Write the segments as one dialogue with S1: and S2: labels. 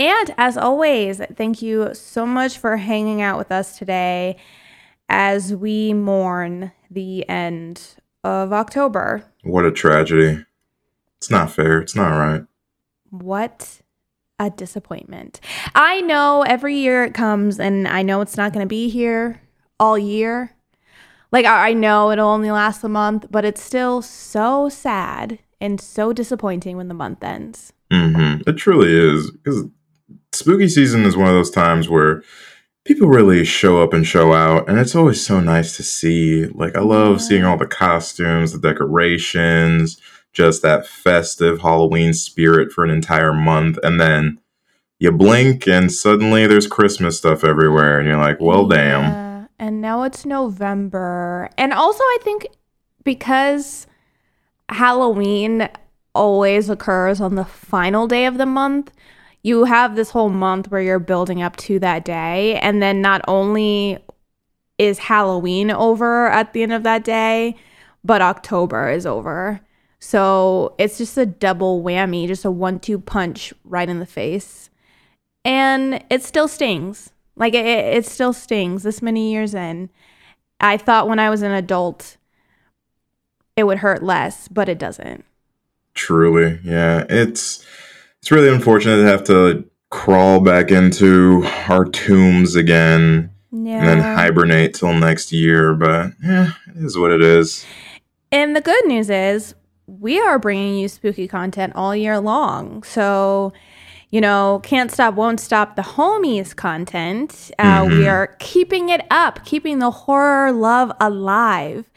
S1: And as always, thank you so much for hanging out with us today as we mourn the end of October.
S2: What a tragedy. It's not fair. It's not right.
S1: What a disappointment. I know every year it comes, and I know it's not going to be here all year. Like, I know it'll only last a month, but it's still so sad and so disappointing when the month ends.
S2: Mm-hmm. It truly is. Because spooky season is one of those times where people really show up and show out and it's always so nice to see like i love yeah. seeing all the costumes the decorations just that festive halloween spirit for an entire month and then you blink and suddenly there's christmas stuff everywhere and you're like well yeah. damn
S1: and now it's november and also i think because halloween always occurs on the final day of the month you have this whole month where you're building up to that day. And then not only is Halloween over at the end of that day, but October is over. So it's just a double whammy, just a one two punch right in the face. And it still stings. Like it, it still stings this many years in. I thought when I was an adult, it would hurt less, but it doesn't.
S2: Truly. Yeah. It's it's really unfortunate to have to crawl back into our tombs again yeah. and then hibernate till next year. But yeah, it is what it is.
S1: And the good news is we are bringing you spooky content all year long. So, you know, can't stop, won't stop the homies content. Uh, mm-hmm. We are keeping it up, keeping the horror love alive.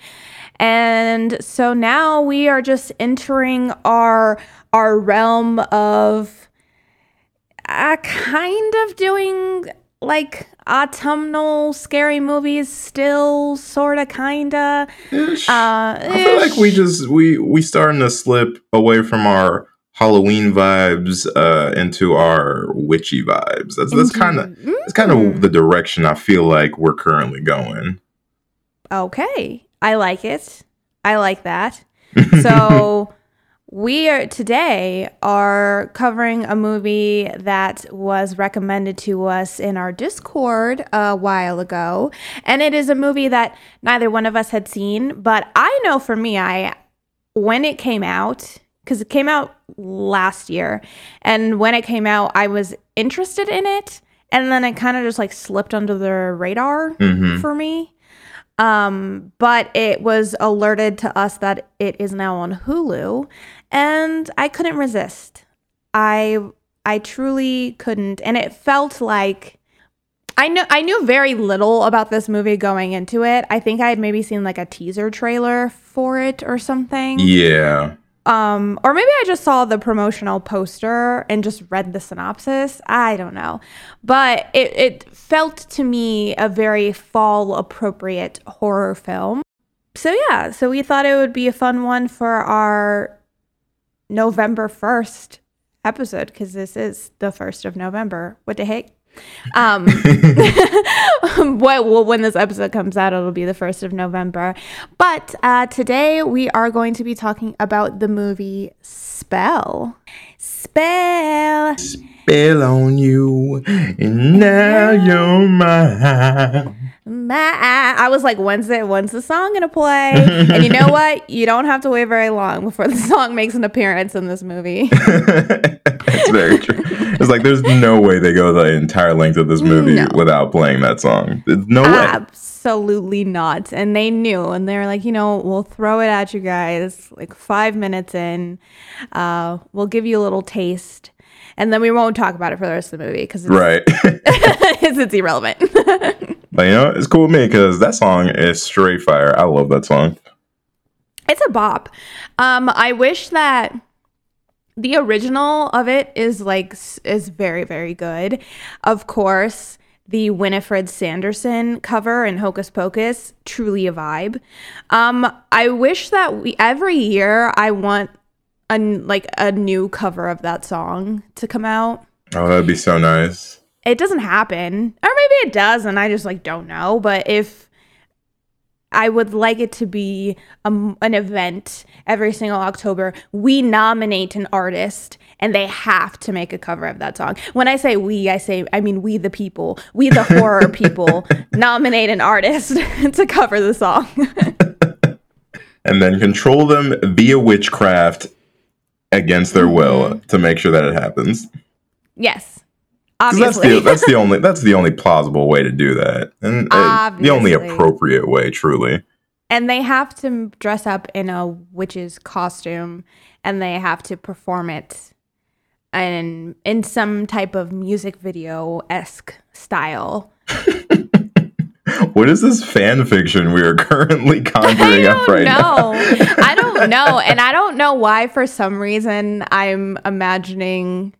S1: And so now we are just entering our our realm of uh, kind of doing like autumnal scary movies still sort of kind of uh,
S2: i feel like we just we we starting to slip away from our halloween vibes uh into our witchy vibes. That's that's kind of mm-hmm. that's kind of the direction i feel like we're currently going.
S1: Okay. I like it. I like that. So we are today are covering a movie that was recommended to us in our Discord a while ago, and it is a movie that neither one of us had seen, but I know for me I when it came out because it came out last year, and when it came out I was interested in it, and then it kind of just like slipped under the radar mm-hmm. for me. Um, but it was alerted to us that it is now on Hulu, and I couldn't resist. I I truly couldn't, and it felt like I knew I knew very little about this movie going into it. I think I had maybe seen like a teaser trailer for it or something.
S2: Yeah.
S1: Um, or maybe I just saw the promotional poster and just read the synopsis. I don't know. But it, it felt to me a very fall appropriate horror film. So, yeah, so we thought it would be a fun one for our November 1st episode because this is the 1st of November. What the heck? Um, well, when this episode comes out, it'll be the first of November. But uh, today we are going to be talking about the movie Spell. Spell.
S2: Spell on you, and now you're mine.
S1: I was like, when's it? When's the song gonna play? and you know what? You don't have to wait very long before the song makes an appearance in this movie.
S2: It's very true. It's like there's no way they go the entire length of this movie no. without playing that song. no way.
S1: Absolutely not. And they knew, and they were like, you know, we'll throw it at you guys like five minutes in. Uh, we'll give you a little taste and then we won't talk about it for the rest of the movie because
S2: right,
S1: it's, it's irrelevant.
S2: But you know, it's cool with me because that song is straight fire. I love that song.
S1: It's a bop. Um, I wish that the original of it is like is very very good. Of course, the Winifred Sanderson cover in Hocus Pocus, truly a vibe. Um, I wish that we every year I want a like a new cover of that song to come out.
S2: Oh, that'd be so nice.
S1: It doesn't happen, or maybe it does, and I just like don't know. But if I would like it to be um, an event every single October. We nominate an artist and they have to make a cover of that song. When I say we, I say, I mean, we the people, we the horror people nominate an artist to cover the song.
S2: and then control them via witchcraft against their will
S1: Mm-hmm.
S2: to make sure that it happens.
S1: yes.
S2: That's the that's the only that's the only plausible way to do that, and uh, the only appropriate way, truly.
S1: and they have to dress up in a witch's costume and they have to perform it in in some type of music video esque style.
S2: What is this fan fiction we are currently conjuring up right now?
S1: know. I don't know, and I don't know why. For some reason, I'm imagining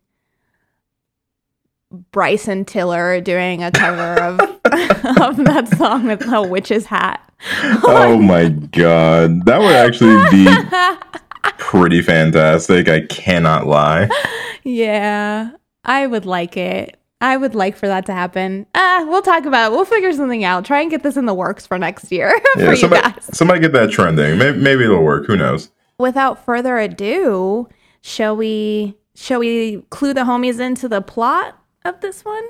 S1: Bryson Tiller doing a cover of of that song with a witch's hat.
S2: Oh my god, that would actually be pretty fantastic. I cannot lie.
S1: Yeah, I would like it. I would like for that to happen. Ah, we'll talk about it. We'll figure something out. Try and get this in the works for next year for
S2: Yeah,
S1: you
S2: somebody,
S1: guys.
S2: somebody get that trending. Maybe, maybe it'll work. Who knows?
S1: Without further ado, shall we shall we clue the homies into the plot of this one?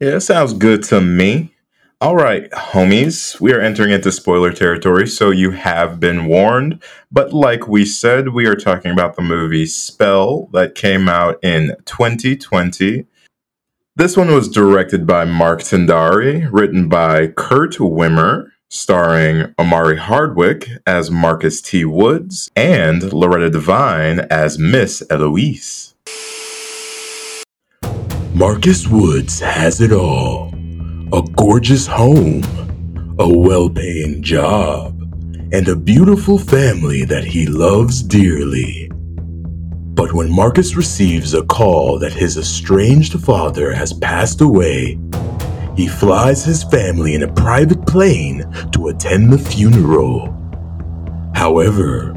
S2: Yeah, it sounds good to me. All right, homies, we are entering into spoiler territory, so you have been warned. But like we said, we are talking about the movie Spell that came out in 2020. This one was directed by Mark Tonderai, written by Kurt Wimmer, starring Omari Hardwick as Marcus T. Woods and Loretta Devine as Miss Eloise.
S3: Marcus Woods has it all a gorgeous home, a well paying job, and a beautiful family that he loves dearly. But when Marcus receives a call that his estranged father has passed away, he flies his family in a private plane to attend the funeral. However,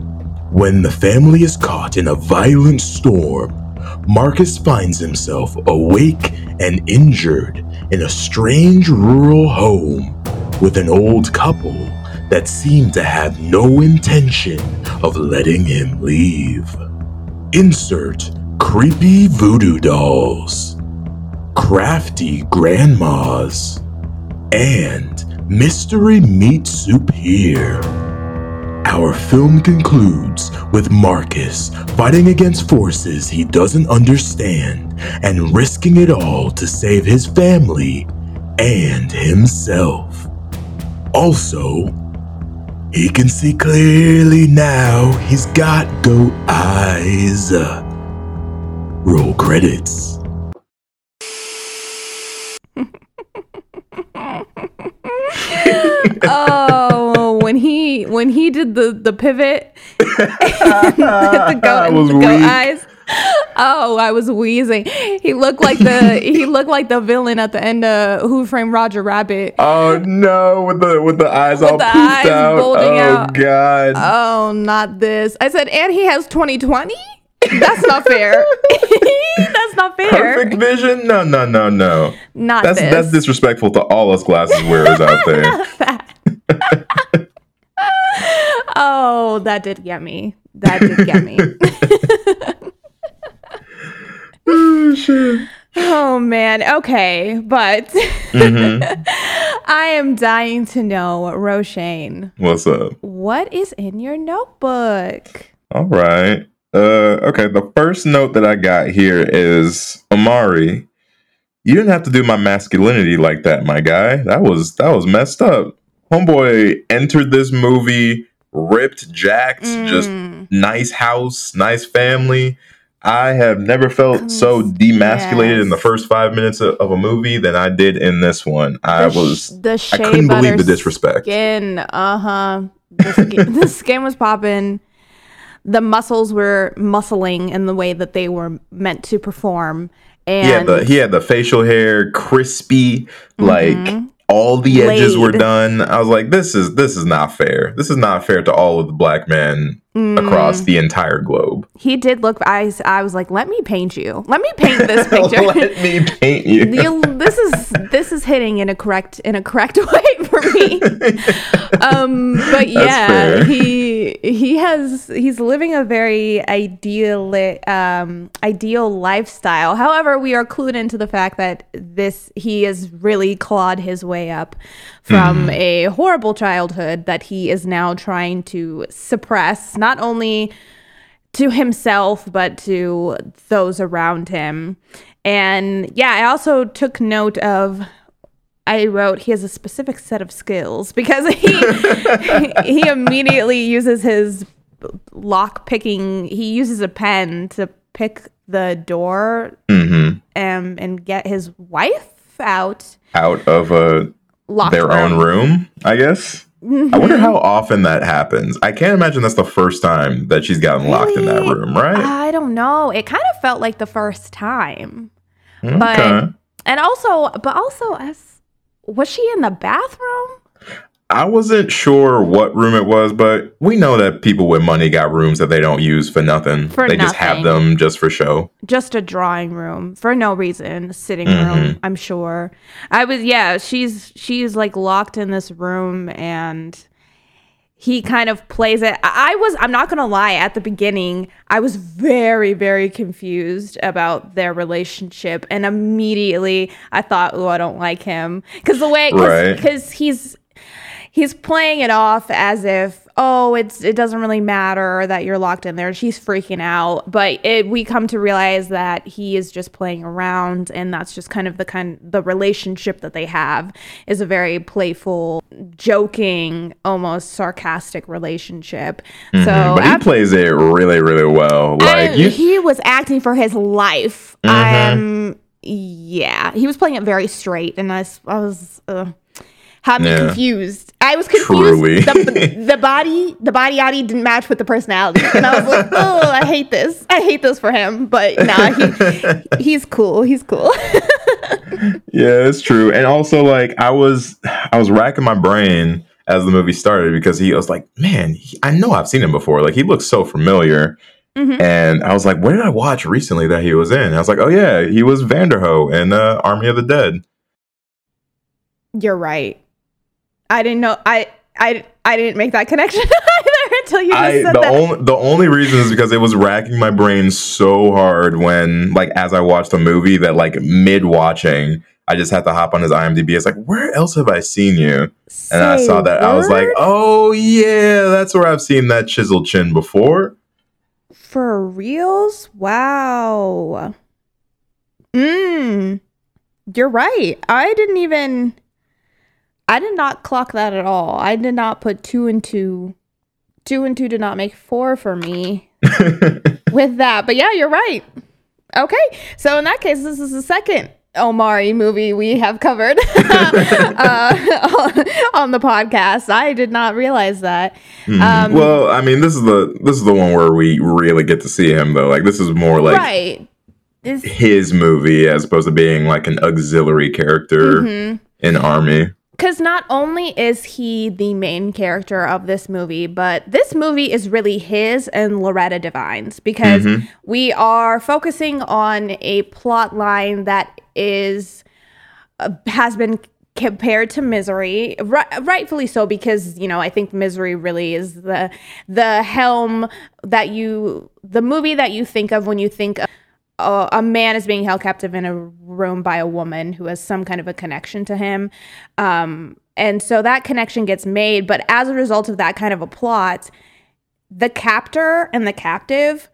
S3: when the family is caught in a violent storm, Marcus finds himself awake and injured in a strange rural home with an old couple that seem to have no intention of letting him leave. Insert creepy voodoo dolls, crafty grandmas, and mystery meat soup here. Our film concludes with Marcus fighting against forces he doesn't understand and risking it all to save his family and himself. Also, he can see clearly now he's got goat eyes. Roll credits.
S1: oh, when he when he did the the pivot, the goat,
S2: I was
S1: the goat eyes. Oh, I was wheezing. He looked like the he looked like the villain at the end of Who Framed Roger Rabbit.
S2: Oh no, with the with the eyes all
S1: the eyes
S2: out.
S1: bulging
S2: oh
S1: out.
S2: god.
S1: Oh, not this. I said, and he has 2020? That's not fair. That's not fair.
S2: Perfect vision? No, no, no, no.
S1: Not
S2: That's
S1: this.
S2: that's disrespectful to all us glasses wearers out there.
S1: Oh, that did get me. That did get me.
S2: oh
S1: oh man. Okay, but
S2: Mhm.
S1: I am dying to know, Roshane,
S2: What's up?
S1: what is in your notebook?
S2: All right. Uh okay, the first note that I got here is Omari. You didn't have to do my masculinity like that, my guy. That was that was messed up. Homeboy entered this movie ripped, jacked, just
S1: Mm.
S2: nice house, nice family. I have never felt so demasculated in the first five minutes of, of a movie than I did in this one. I
S1: The sh-
S2: was,
S1: the
S2: I couldn't believe the disrespect.
S1: Skin, uh huh. The skin, the skin was popping. The muscles were muscling in the way that they were meant to perform, And
S2: he had the he had the facial hair crispy, like
S1: Mhm.
S2: All the edges were done. I was like, this is this is not fair. This is not fair to all of the black men
S1: Mm.
S2: across the entire globe.
S1: he did look. I I was like, let me paint you. Let me paint this picture.
S2: Let me paint you.
S1: You- this is this is hitting in a correct in a correct way for me. um, but yeah, he he has he's living a very ideal um, ideal lifestyle. However, we are clued into the fact that this he has really clawed his way up from a horrible childhood that he is now trying to suppress, not only to himself but to those around him. And yeah, I also took note of I wrote he has a specific set of skills because he he immediately uses his lock picking he uses a pen to pick the door
S2: hmm
S1: um, and get his wife out
S2: Out of a
S1: locked
S2: their own room, I guess. I wonder how often that happens. I can't imagine that's the first time that she's gotten locked in that room, right?
S1: I don't know. It kind of felt like the first time. but- And also, but also as was she in the bathroom?
S2: I wasn't sure what room it was, but we know that people with money got rooms that they don't use for nothing.
S1: For
S2: they just have them just for show.
S1: Just a drawing room for no reason, sitting
S2: Mm-hmm.
S1: room, I'm sure. I was yeah, she's she's like locked in this room and he kind of plays it. I was I'm not going to lie at the beginning, I was very very confused about their relationship and immediately I thought, "Oh, I don't like him." Cuz the way cuz
S2: Right.
S1: he's he's playing it off as if oh it's it doesn't really matter that you're locked in there. She's freaking out. But it, we come to realize that he is just playing around and that's just kind of the kind the relationship that they have is a very playful joking almost sarcastic relationship. So
S2: Mm-hmm. but he
S1: af-
S2: plays it really, really well. Like you,
S1: he was acting for his life. Um yeah. He was playing it very straight and I was uh, had me
S2: Yeah.
S1: confused i was confused
S2: Truly.
S1: the, the body the body yaddy didn't match with the personality and i was like oh i hate this i hate this for him but nah he, he's cool he's cool
S2: Yeah, it's true. And also, like, I was, I was racking my brain as the movie started because he was like, man, he, I know I've seen him before. Like, he looks so familiar.
S1: Mhm.
S2: And I was like, where did I watch recently that he was in? And I was like, oh yeah, he was Vanderohe in uh, Army of the Dead.
S1: you're right i didn't know i i i didn't make that connection either until you just
S2: I
S1: said
S2: the
S1: that
S2: only the only reason is because it was racking my brain so hard when like as I watched the movie that like mid watching I just had to hop on his IMDb. It's like where else have I seen you? And I saw that I was like, oh yeah, that's where I've seen that chiseled chin before.
S1: For reals? Wow. Mm. You're right. I didn't even I did not clock that at all. I did not put two and two. Two and two did not make four for me with that. But yeah, you're right. Okay. So in that case, this is the second Omari movie we have covered uh, on the podcast. I did not realize that.
S2: Mhm.
S1: Um,
S2: well, I mean, this is the this is the one where we really get to see him though. Like this is more like
S1: right. Is
S2: his movie as opposed to being like an auxiliary character
S1: Mhm.
S2: in Army.
S1: Because not only is he the main character of this movie, but this movie is really his and Loretta Devine's because
S2: Mhm.
S1: we are focusing on a plot line that is uh, has been compared to misery ri- rightfully so because you know i think misery really is the the helm that you the movie that you think of when you think a, a man is being held captive in a room by a woman who has some kind of a connection to him um and so that connection gets made but as a result of that kind of a plot the captor and the captive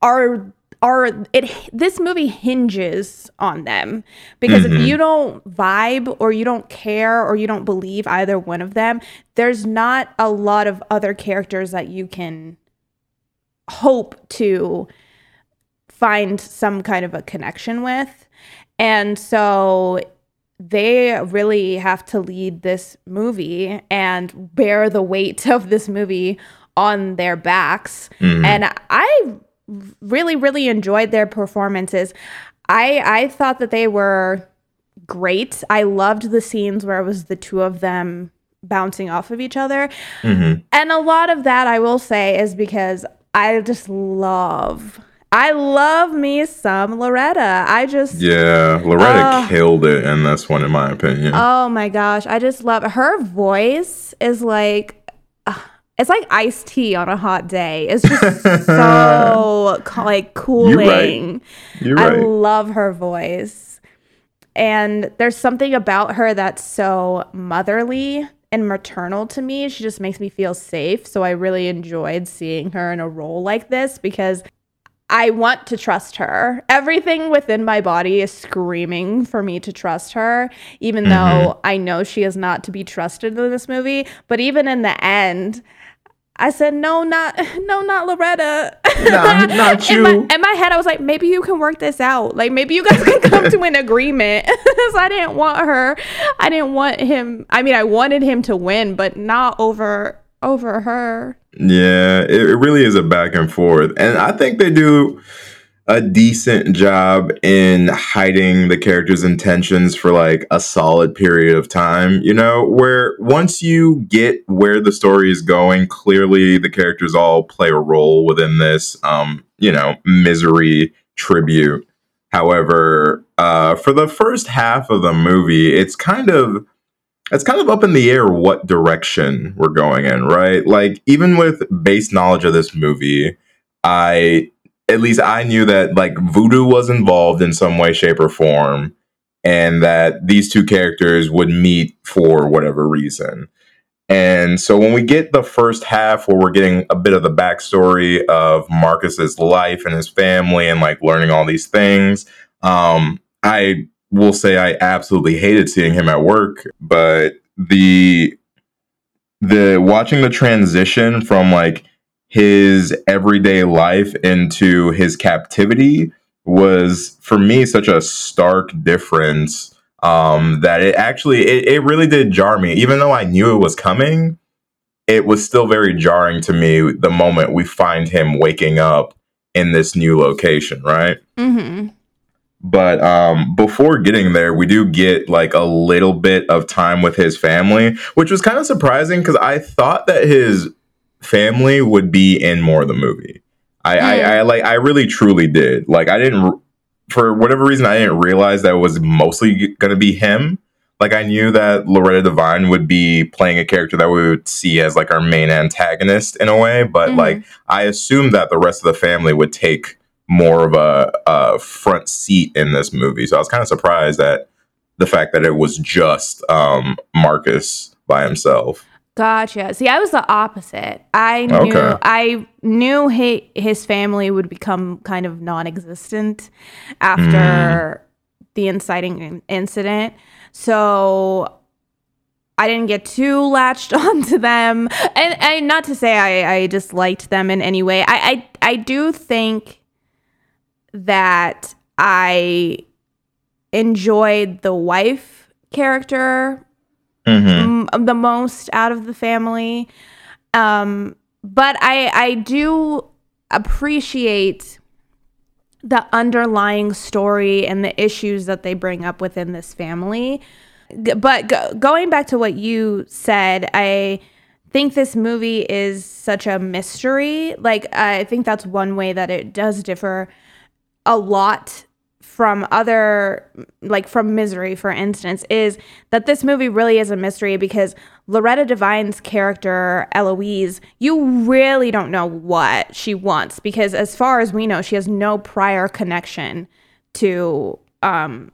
S1: are are it this movie hinges on them because if
S2: Mhm.
S1: you don't vibe or you don't care or you don't believe either one of them there's not a lot of other characters that you can hope to find some kind of a connection with and so they really have to lead this movie and bear the weight of this movie on their backs
S2: Mhm.
S1: and I really, really enjoyed their performances. I I thought that they were great. I loved the scenes where it was the two of them bouncing off of each other.
S2: Mhm.
S1: And a lot of that I will say is because I just love I love me some Loretta. I just
S2: Yeah, Loretta
S1: Uh,
S2: killed it in this one, in my opinion.
S1: Oh my gosh, I just love her voice is like uh, it's like iced tea on a hot day. It's just so co- like cooling.
S2: You're
S1: I
S2: right.
S1: love her voice. And there's something about her that's so motherly and maternal to me. She just makes me feel safe. So I really enjoyed seeing her in a role like this because I want to trust her. Everything within my body is screaming for me to trust her, even mm-hmm. though I know she is not to be trusted in this movie. But even in the end, I said, no, not, no, not Loretta.
S2: Nah, not
S1: in, my,
S2: you.
S1: in my head, I was like, maybe you can work this out. Like, maybe you guys can come to an agreement. so I didn't want her. I didn't want him. I mean, I wanted him to win, but not over over her.
S2: Yeah, it, it really is a back and forth. And I think they do a decent job in hiding the character's intentions for like a solid period of time, you know, where once you get where the story is going, clearly the characters all play a role within this um, you know, misery tribute. However, uh for the first half of the movie, it's kind of it's kind of up in the air what direction we're going in, right? Like even with base knowledge of this movie, I at least I knew that like voodoo was involved in some way, shape, or form, and that these two characters would meet for whatever reason. And so when we get the first half where we're getting a bit of the backstory of Marcus's life and his family and like learning all these things, um, I will say I absolutely hated seeing him at work, but the the watching the transition from like his everyday life into his captivity was for me such a stark difference um that it actually it, it really did jar me even though i knew it was coming it was still very jarring to me the moment we find him waking up in this new location right
S1: Mm-hmm.
S2: But um before getting there we do get like a little bit of time with his family which was kind of surprising because i thought that his family would be in more of the movie I, I
S1: Mm.
S2: i like i really truly did like i didn't for whatever reason i didn't realize that it was mostly gonna be him like i knew that loretta devine would be playing a character that we would see as like our main antagonist in a way but
S1: Mhm.
S2: like i assumed that the rest of the family would take more of a, a front seat in this movie. So I was kind of surprised at the fact that it was just um, Marcus by himself.
S1: Gotcha. See, I was the opposite. I knew
S2: Okay.
S1: I knew he, his family would become kind of non-existent after
S2: Mm.
S1: the inciting incident. So I didn't get too latched onto them, and, and not to say I, I disliked them in any way. I, I I do think that I enjoyed the wife character
S2: Mm-hmm.
S1: m- the most out of the family. Um, but I I do appreciate the underlying story and the issues that they bring up within this family. G- But go- going back to what you said, I think this movie is such a mystery. Like I think that's one way that it does differ a lot from other like from misery for instance is that this movie really is a mystery because loretta devine's character eloise you really don't know what she wants because as far as we know she has no prior connection to um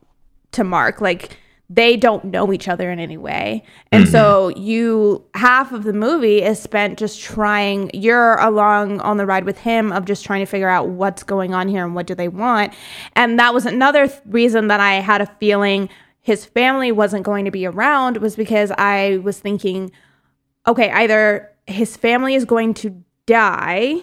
S1: to mark. Like they don't know each other in any way. And so you half of the movie is spent just trying you're along on the ride with him of just trying to figure out what's going on here and what do they want. And that was another th- reason that i had a feeling his family wasn't going to be around was because i was thinking okay either his family is going to die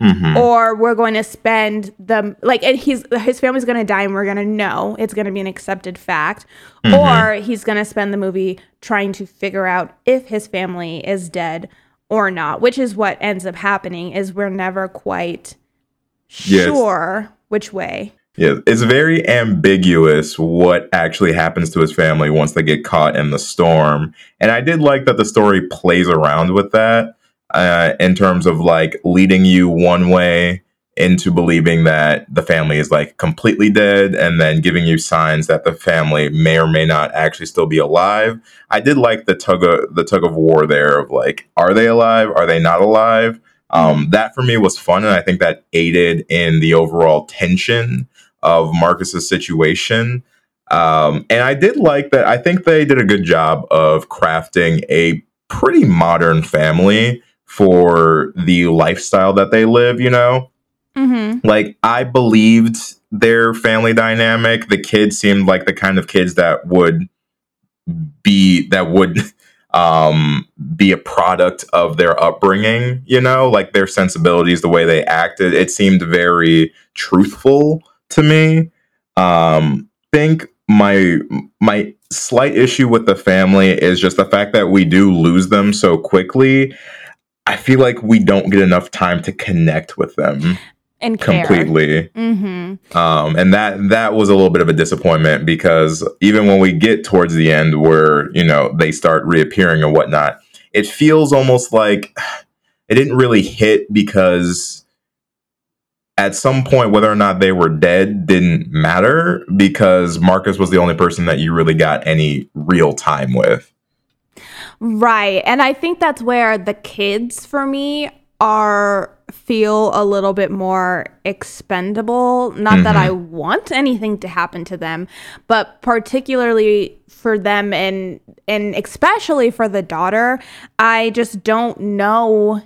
S2: Mm-hmm.
S1: or we're going to spend the like and he's his family's going to die and we're going to know it's going to be an accepted fact or he's going to spend the movie trying to figure out if his family is dead or not which is what ends up happening is we're never quite
S2: Yes.
S1: sure which way
S2: Yeah, it's very ambiguous what actually happens to his family once they get caught in the storm. And I did like that the story plays around with that uh, in terms of like leading you one way into believing that the family is like completely dead and then giving you signs that the family may or may not actually still be alive. I did like the tug of the tug of war there of like, are they alive? Are they not alive? Um, that for me was fun, and I think that aided in the overall tension of Marcus's situation. Um, and I did like that. I think they did a good job of crafting a pretty modern family for the lifestyle that they live. You know,
S1: Mm-hmm.
S2: like I believed their family dynamic. The kids seemed like the kind of kids that would be that would um be a product of their upbringing, you know, like their sensibilities, the way they acted. It seemed very truthful to me. Um think my my slight issue with the family is just the fact that we do lose them so quickly. I feel like we don't get enough time to connect with them
S1: And care.
S2: completely
S1: Mm-hmm.
S2: um, and that that was a little bit of a disappointment because even when we get towards the end where you know they start reappearing and whatnot it feels almost like it didn't really hit because at some point whether or not they were dead didn't matter because marcus was the only person that you really got any real time with
S1: Right. And I think that's where the kids for me are feel a little bit more expendable. Not that I mm-hmm. want anything to happen to them, but particularly for them and and especially for the daughter, I just don't know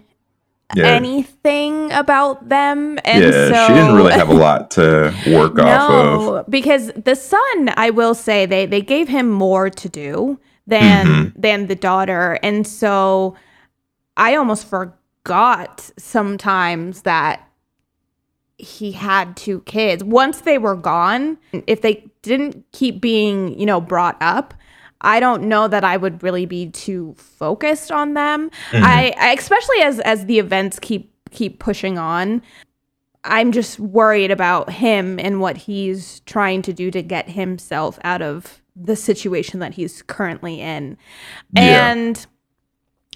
S2: yeah
S1: anything about them. And
S2: yeah
S1: so
S2: she didn't really have a lot to work off of
S1: because the son, I will say, they they gave him more to do than
S2: Mm-hmm.
S1: than the daughter, and so I almost forgot sometimes that he had two kids. Once they were gone, if they didn't keep being, you know, brought up, I don't know that I would really be too focused on them. I, I especially as as the events keep keep pushing on. I'm just worried about him and what he's trying to do to get himself out of the situation that he's currently in.
S2: Yeah.
S1: And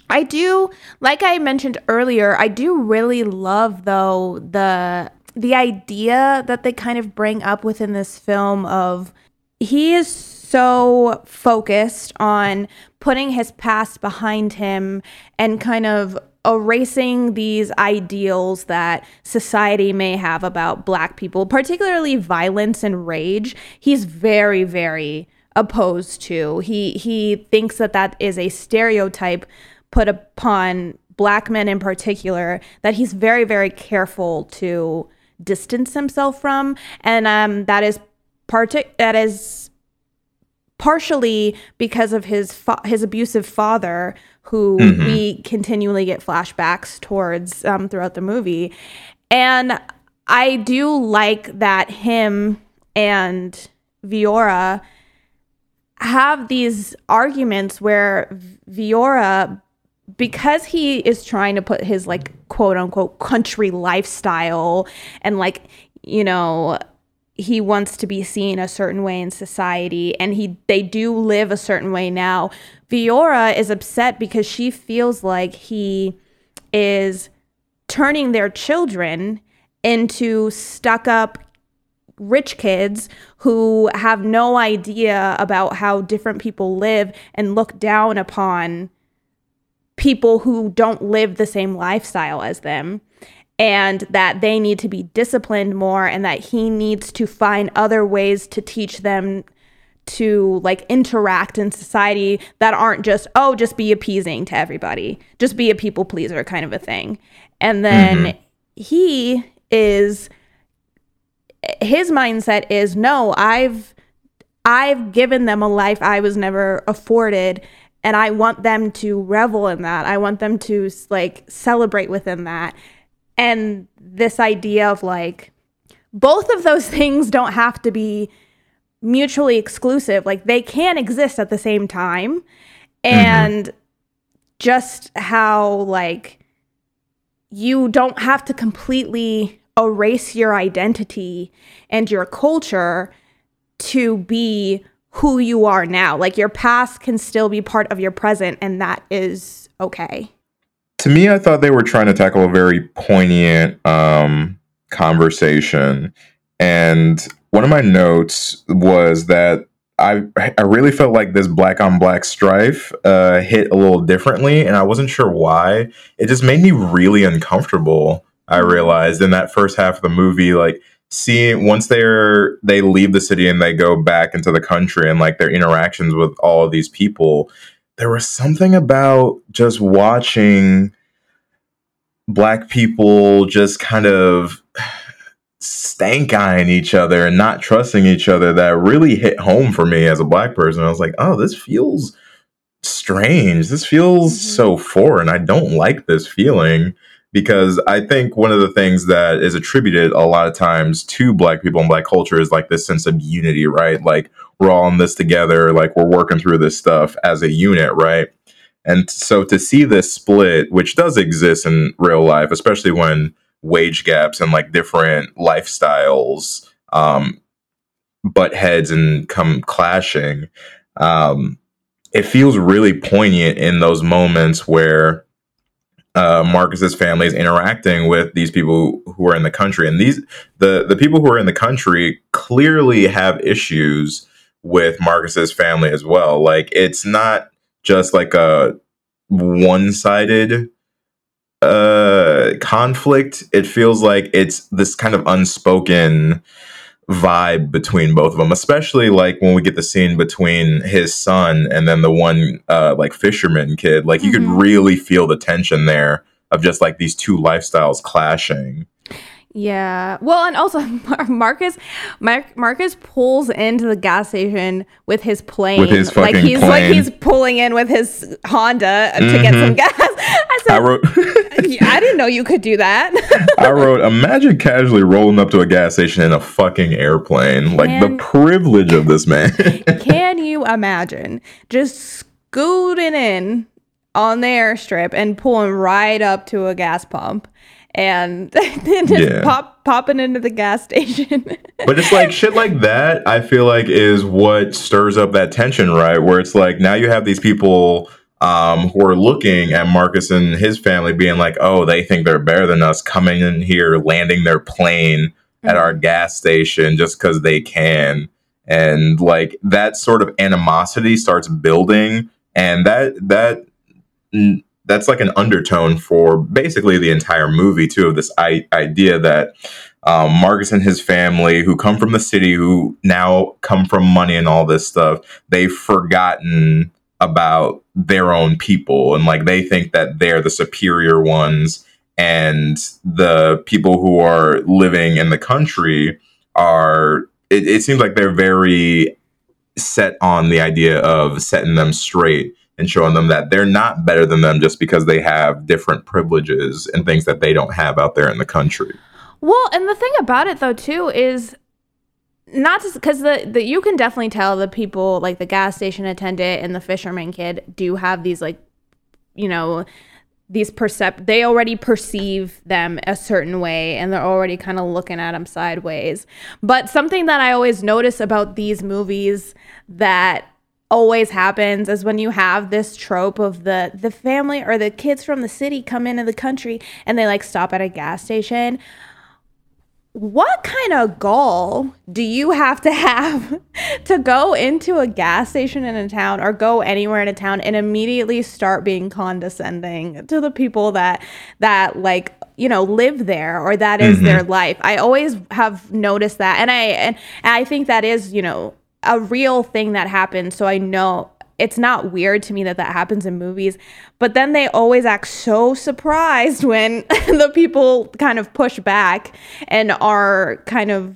S1: I do, like I mentioned earlier, I do really love though the the idea that they kind of bring up within this film of he is so focused on putting his past behind him and kind of erasing these ideals that society may have about black people, particularly violence and rage. He's very, very opposed to. He he thinks that that is a stereotype put upon black men in particular that he's very, very careful to distance himself from, and um, that is partic- that is partially because of his fa- his abusive father, who we continually get flashbacks towards um, throughout the movie, and I do like that him and Veora have these arguments where Veora because he is trying to put his like quote unquote country lifestyle and like you know he wants to be seen a certain way in society and he they do live a certain way now Veora is upset because she feels like he is turning their children into stuck up rich kids who have no idea about how different people live and look down upon people who don't live the same lifestyle as them and that they need to be disciplined more and that he needs to find other ways to teach them to like interact in society that aren't just oh just be appeasing to everybody. Just be a people pleaser kind of a thing. And then mm-hmm. he is his mindset is no i've i've given them a life i was never afforded and i want them to revel in that. I want them to like celebrate within that. And this idea of like both of those things don't have to be mutually exclusive. Like they can exist at the same time. Mm-hmm. And just how like you don't have to completely erase your identity and your culture to be who you are now. Like your past can still be part of your present, and that is okay.
S2: To me, I thought they were trying to tackle a very poignant um, conversation. And one of my notes was that I I really felt like this black on black strife uh, hit a little differently, and I wasn't sure why. It just made me really uncomfortable. I realized in that first half of the movie, like seeing once they're they leave the city and they go back into the country and like their interactions with all of these people, there was something about just watching black people just kind of stank eyeing each other and not trusting each other that really hit home for me as a black person. I was like, oh, this feels strange. This feels mm-hmm. so foreign. I don't like this feeling because I think one of the things that is attributed a lot of times to black people and black culture is like this sense of unity, right? Like we're all in this together, like we're working through this stuff as a unit, right? And so to see this split, which does exist in real life, especially when wage gaps and like different lifestyles um, butt heads and come clashing. Um, it feels really poignant in those moments where uh, Marcus's family is interacting with these people who are in the country, and these the the people who are in the country clearly have issues with Marcus's family as well. Like it's not just like a one sided uh conflict it feels like it's this kind of unspoken vibe between both of them especially like when we get the scene between his son and then the one uh like fisherman kid like you mm-hmm. could really feel the tension there of just like these two lifestyles clashing
S1: yeah. Well, and also Marcus, Mar- Marcus pulls into the gas station with his plane.
S2: With his fucking
S1: like he's
S2: plane.
S1: like he's pulling in with his Honda mm-hmm. to get some mm-hmm. gas. I said, I wrote. I didn't know you could do that.
S2: I wrote, imagine casually rolling up to a gas station in a fucking airplane. Like the privilege of this man.
S1: can you imagine just scooting in on the airstrip and pulling right up to a gas pump? And then just yeah. pop popping into the gas station.
S2: but it's like shit like that. I feel like is what stirs up that tension, right? Where it's like now you have these people um, who are looking at Marcus and his family, being like, "Oh, they think they're better than us, coming in here, landing their plane mm-hmm. at our gas station just because they can." And like that sort of animosity starts building, and that that that's like an undertone for basically the entire movie too of this I- idea that um, Marcus and his family, who come from the city, who now come from money and all this stuff, they've forgotten about their own people. And like they think that they're the superior ones and the people who are living in the country are it, it seems like they're very set on the idea of setting them straight and showing them that they're not better than them just because they have different privileges and things that they don't have out there in the country.
S1: Well, and the thing about it though too is not because the, the you can definitely tell the people like the gas station attendant and the fisherman kid do have these like you know these percept they already perceive them a certain way and they're already kind of looking at them sideways but something that i always notice about these movies that always happens is when you have this trope of the the family or the kids from the city come into the country and they like stop at a gas station what kind of goal do you have to have to go into a gas station in a town or go anywhere in a town and immediately start being condescending to the people that that like you know live there or that is mm-hmm. their life i always have noticed that and i and, and i think that is you know a real thing that happens. So I know it's not weird to me that that happens in movies. But then they always act so surprised when the people kind of push back and are kind of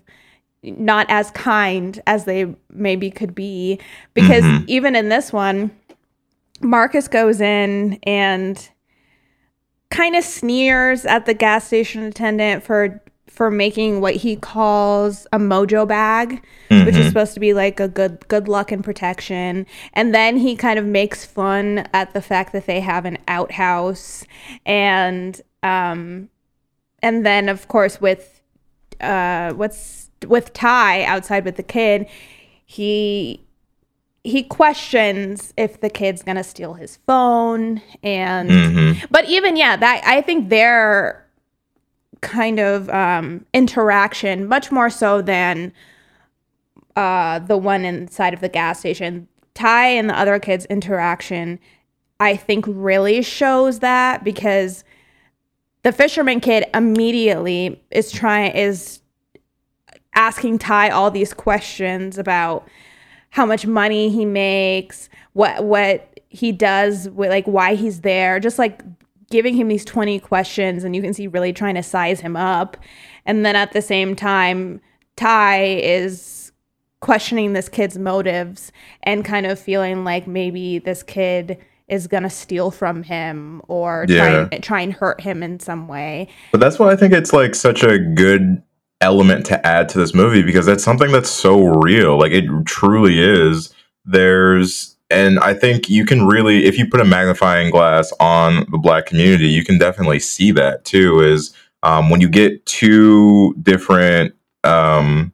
S1: not as kind as they maybe could be. Because mm-hmm. even in this one, Marcus goes in and kind of sneers at the gas station attendant for for making what he calls a mojo bag, mm-hmm. which is mm-hmm. supposed to be like a good good luck and protection. And then he kind of makes fun at the fact that they have an outhouse and um and then of course with uh, what's with Ty outside with the kid, he he questions if the kid's gonna steal his phone and
S2: Mhm.
S1: but even yeah that i think their kind of um interaction much more so than uh the one inside of the gas station. Ty and the other kids interaction i think really shows that because the fisherman kid immediately is trying is asking ty all these questions about how much money he makes, what what he does like why he's there, just like giving him these 20 questions and you can see really trying to size him up. And then at the same time, Ty is questioning this kid's motives and kind of feeling like maybe this kid is gonna steal from him or try, and, try and hurt him in some way.
S2: But that's why I think it's like such a good element to add to this movie because that's something that's so real. Like it truly is. There's and I think you can really if you put a magnifying glass on the black community, you can definitely see that too is um, when you get two different um,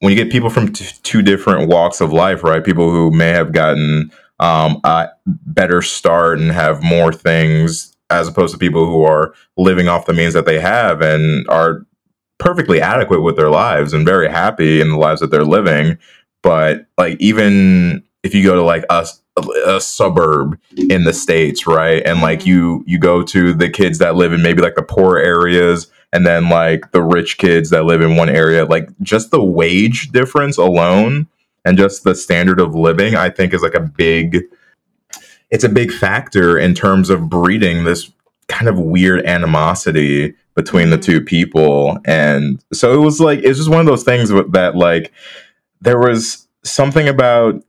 S2: when you get people from t- two different walks of life, right? People who may have gotten um, a better start and have more things as opposed to people who are living off the means that they have and are perfectly adequate with their lives and very happy in the lives that they're living. But like even if you go to like a, a suburb in the states, right, and like mm-hmm. you you go to the kids that live in maybe like the poor areas, and then like the rich kids that live in one area, like just the wage difference alone and just the standard of living, I think is like a big it's a big factor in terms of breeding this kind of weird animosity between the mm-hmm. two people. And so it was like it's just one of those things that like there was something about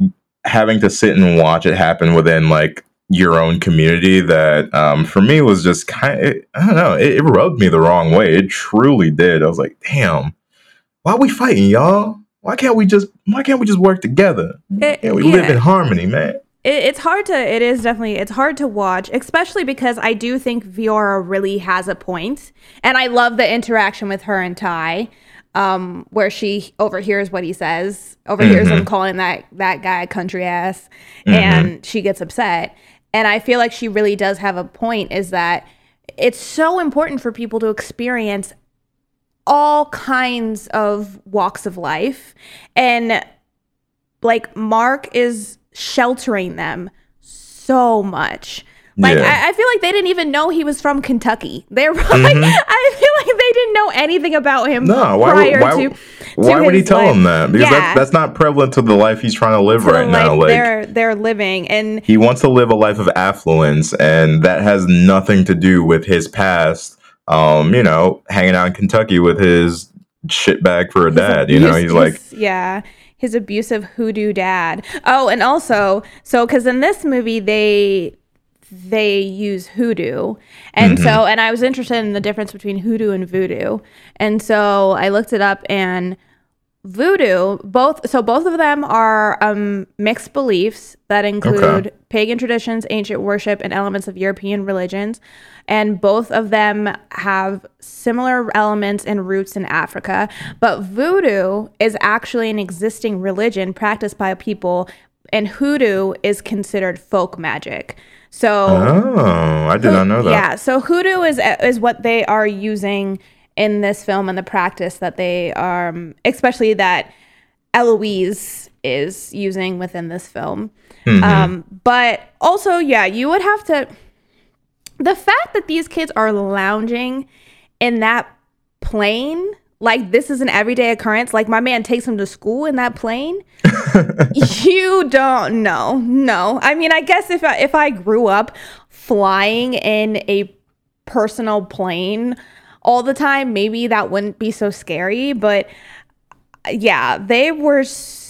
S2: having to sit and watch it happen within like your own community that um, for me was just kind of i don't know it, it rubbed me the wrong way. It truly did. I was like damn why are we fighting y'all? Why can't we just why can't we just work together?
S1: It-
S2: yeah we live in harmony man?
S1: It, it's hard to it is definitely it's hard to watch especially because i do think Veora really has a point and i love the interaction with her and ty um, where she overhears what he says overhears him calling that that guy country ass and she gets upset. And i feel like she really does have a point is that it's so important for people to experience all kinds of walks of life. And like Mark is sheltering them so much. Like
S2: Yeah.
S1: I, I feel like they didn't even know he was from Kentucky. They're like
S2: Mm-hmm.
S1: I feel like they didn't know anything about him
S2: No, why,
S1: prior
S2: would, why,
S1: to.
S2: why would he tell
S1: life.
S2: him that? Because
S1: Yeah.
S2: that's, that's not prevalent to the life he's trying to live
S1: to
S2: right now. Like
S1: they're they're living and
S2: he wants to live a life of affluence, and that has nothing to do with his past. Um, you know, hanging out in Kentucky with his shitbag for a
S1: his
S2: dad. You know, he's like,
S1: yeah his abusive hoodoo dad oh and also so because in this movie they they use hoodoo. And
S2: Mm-hmm.
S1: so and i was interested in the difference between hoodoo and voodoo. And so i looked it up and voodoo both so both of them are um, mixed beliefs that include
S2: Okay.
S1: pagan traditions ancient worship and elements of european religions. And both of them have similar elements and roots in africa. But voodoo is actually an existing religion practiced by people and hoodoo is considered folk magic so
S2: oh, I did not know that.
S1: yeah, so hoodoo is is what they are using in this film and the practice that they are, um, especially that Eloise is using within this film.
S2: Mm-hmm.
S1: Um, but also, yeah, you would have to. The fact that these kids are lounging in that plane, like this is an everyday occurrence, like my man takes him to school in that plane. you don't know. No. I mean, I guess if I, if I grew up flying in a personal plane all the time, maybe that wouldn't be so scary, but uh, yeah, they were so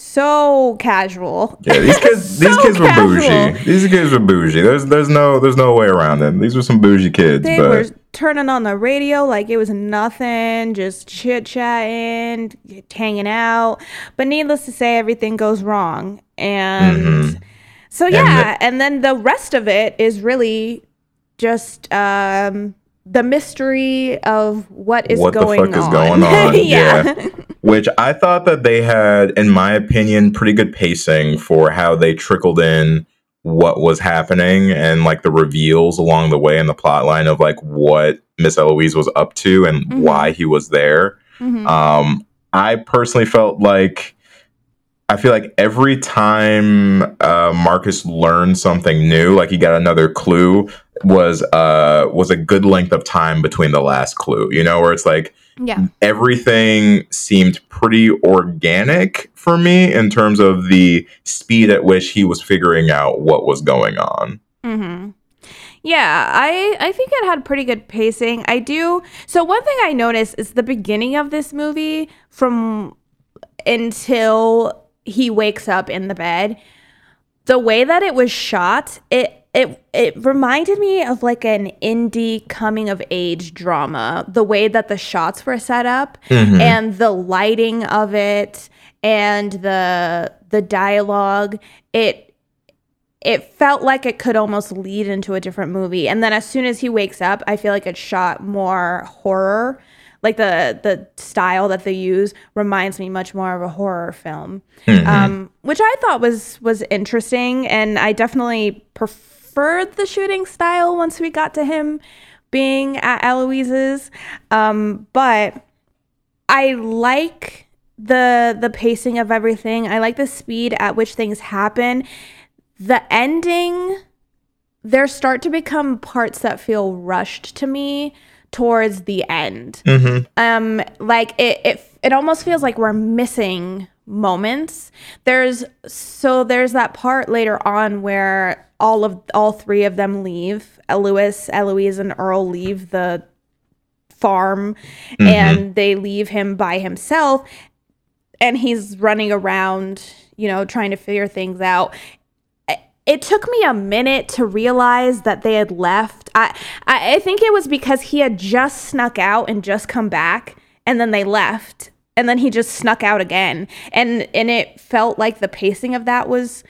S1: casual.
S2: Yeah, these kids, these
S1: So
S2: kids were
S1: casual.
S2: bougie. These kids were bougie. There's, there's no, there's no way around it. These were some bougie kids.
S1: They
S2: but
S1: were turning on the radio like it was nothing, just chit chatting, hanging out. But needless to say, everything goes wrong. And
S2: Mm-hmm.
S1: so, yeah. And, then the rest of it is really just um, the mystery of what is
S2: What the
S1: going
S2: fuck is
S1: on.
S2: going on?
S1: yeah.
S2: which I thought that they had, in my opinion, pretty good pacing for how they trickled in what was happening and like the reveals along the way in the plot line of like what Miss Eloise was up to and
S1: Mhm.
S2: why he was there.
S1: Mhm.
S2: Um, I personally felt like I feel like every time uh, Marcus learned something new, like he got another clue, was uh was a good length of time between the last clue. You know, where it's like
S1: yeah.
S2: everything seemed pretty organic for me in terms of the speed at which he was figuring out what was going on.
S1: Mm-hmm. Yeah, I I think it had pretty good pacing. I do. So one thing I noticed is the beginning of this movie from until he wakes up in the bed. The way that it was shot, it it it reminded me of like an indie coming of age drama. The way that the shots were set up
S2: Mhm.
S1: and the lighting of it and the the dialogue, it it felt like it could almost lead into a different movie. And then as soon as he wakes up, I feel like it shot more horror. Like the the style that they use reminds me much more of a horror film,
S2: Mhm.
S1: um, which I thought was was interesting, and I definitely preferred the shooting style once we got to him being at Eloise's. Um, but I like the the pacing of everything. I like the speed at which things happen. The ending there start to become parts that feel rushed to me towards the end.
S2: Mhm.
S1: Um like it it it almost feels like we're missing moments. There's so there's that part later on where all of all three of them leave. Lewis, Eloise and Earl leave the farm and they leave him by himself and he's running around, you know, trying to figure things out. It took me a minute to realize that they had left. I, I I think it was because he had just snuck out and just come back, and then they left, and then he just snuck out again, and and it felt like the pacing of that was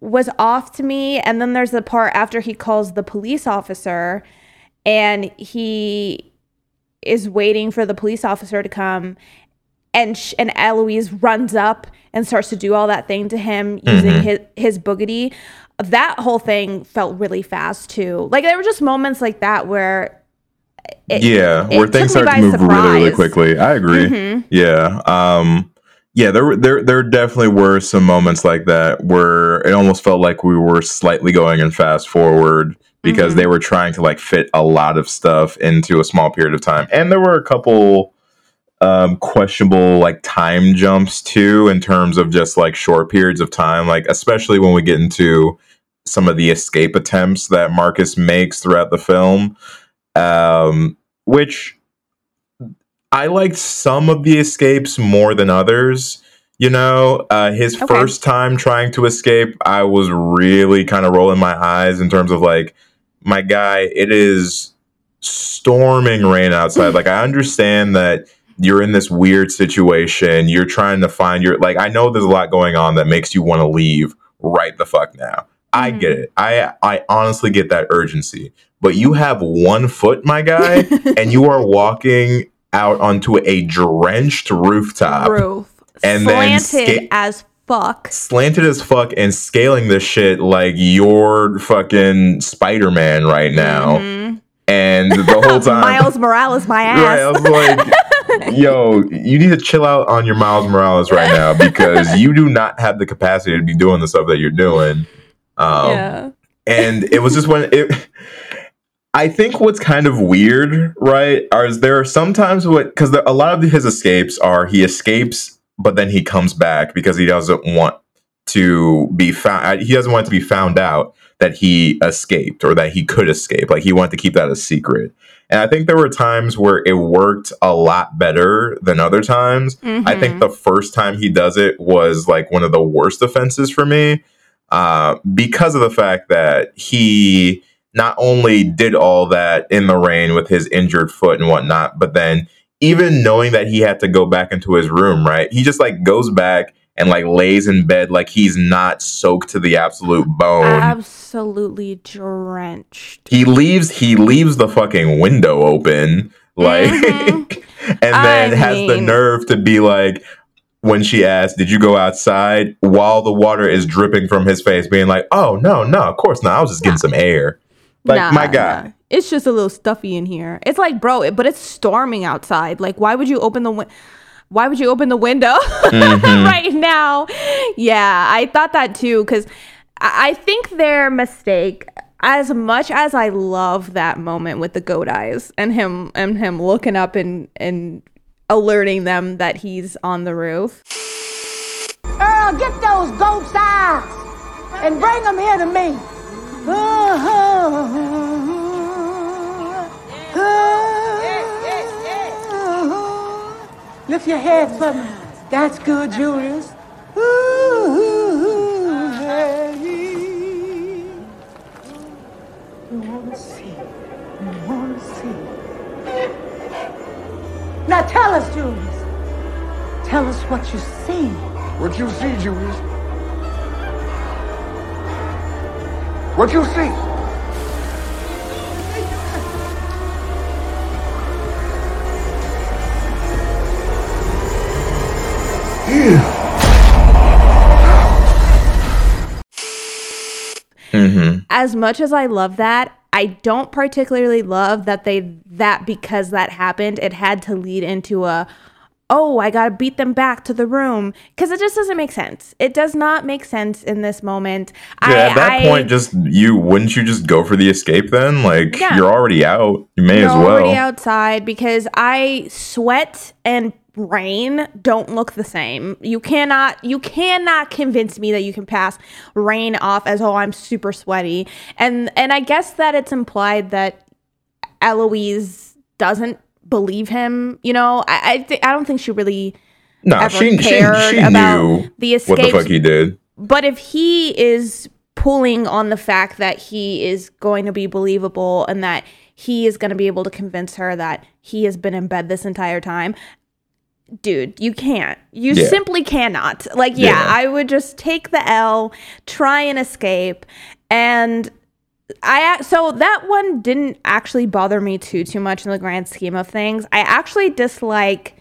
S1: was off to me. And then there's the part after he calls the police officer, and he is waiting for the police officer to come and sh- and Eloise runs up and starts to do all that thing to him using
S2: Mhm.
S1: his his boogity. That whole thing felt really fast too. Like there were just moments like that where it,
S2: yeah,
S1: it
S2: where things start to move really, really quickly. I agree.
S1: Mhm.
S2: Yeah. Um yeah, there were there there definitely were some moments like that where it almost felt like we were slightly going in fast forward because
S1: Mhm.
S2: they were trying to like fit a lot of stuff into a small period of time. And there were a couple um questionable like time jumps too in terms of just like short periods of time like especially when we get into some of the escape attempts that Marcus makes throughout the film um which I liked some of the escapes more than others. You know, uh, his
S1: Okay.
S2: first time trying to escape, I was really kind of rolling my eyes in terms of like, my guy, it is storming rain outside. like, I understand that you're in this weird situation. You're trying to find your, like, I know there's a lot going on that makes you want to leave right the fuck now. I
S1: Mhm.
S2: get it. I I honestly get that urgency. But you have one foot, my guy, and you are walking out onto a drenched rooftop,
S1: roof
S2: And then
S1: slanted as fuck.
S2: slanted as fuck, and scaling this shit like you're fucking Spider Man right now.
S1: Mhm.
S2: And the whole time,
S1: Miles Morales, my ass.
S2: right? I was like, yo, you need to chill out on your Miles Morales right now because you do not have the capacity to be doing the stuff that you're doing. Um,
S1: yeah.
S2: and it was just when it i think what's kind of weird right are is there are sometimes what because a lot of his escapes are he escapes but then he comes back because he doesn't want to be found he doesn't want to be found out that he escaped or that he could escape like he wanted to keep that a secret and i think there were times where it worked a lot better than other times I think
S1: Mhm.
S2: the first time he does it was like one of the worst offenses for me uh, because of the fact that he not only did all that in the rain with his injured foot and whatnot, but then even knowing that he had to go back into his room, right? He just like goes back and like lays in bed like he's not soaked to the absolute bone.
S1: Absolutely drenched.
S2: he leaves he leaves the fucking window open like
S1: Mhm.
S2: and then
S1: I
S2: has the nerve to be like when she asked did you go outside while the water is dripping from his face being like oh no no of course not i was just getting some air like
S1: Nah,
S2: my god.
S1: nah. It's just a little stuffy in here. It's like, bro, it, but it's storming outside. Like, why would you open the win- Why would you open the window
S2: Mhm.
S1: right now? Yeah, I thought that too because I I think their mistake. As much as I love that moment with the goat eyes and him and him looking up and and alerting them that he's on the roof.
S4: Earl, get those goat's eyes and bring them here to me. Lift your head for me. That's good, Julius. You want to see. You want to see. Now tell us, Julius. Tell us what you see.
S5: What you see, Julius? What you see?
S2: Hmm
S1: as much as I love that, I don't particularly love that they that because that happened, it had to lead into a oh, I got to beat them back to the room cuz it just doesn't make sense. It does not make sense in this moment.
S2: yeah
S1: I,
S2: at that
S1: I-
S2: point just you wouldn't you just go for the escape then like
S1: Yeah.
S2: you're already out you may
S1: you're
S2: as well
S1: already outside because I sweat and rain don't look the same. You cannot you cannot convince me that you can pass rain off as oh I'm super sweaty. And and I guess that it's implied that Eloise doesn't believe him. You know, I I, th- I don't think she really
S2: no
S1: ever
S2: she, she,
S1: cared
S2: she
S1: about
S2: knew
S1: the
S2: what the fuck he did
S1: But if he is pulling on the fact that he is going to be believable and that he is going to be able to convince her that he has been in bed this entire time, dude, you can't. You
S2: Yeah.
S1: simply cannot. Like, yeah,
S2: Yeah.
S1: I would just take the L, try and escape, and I so that one didn't actually bother me too too much in the grand scheme of things. I actually dislike.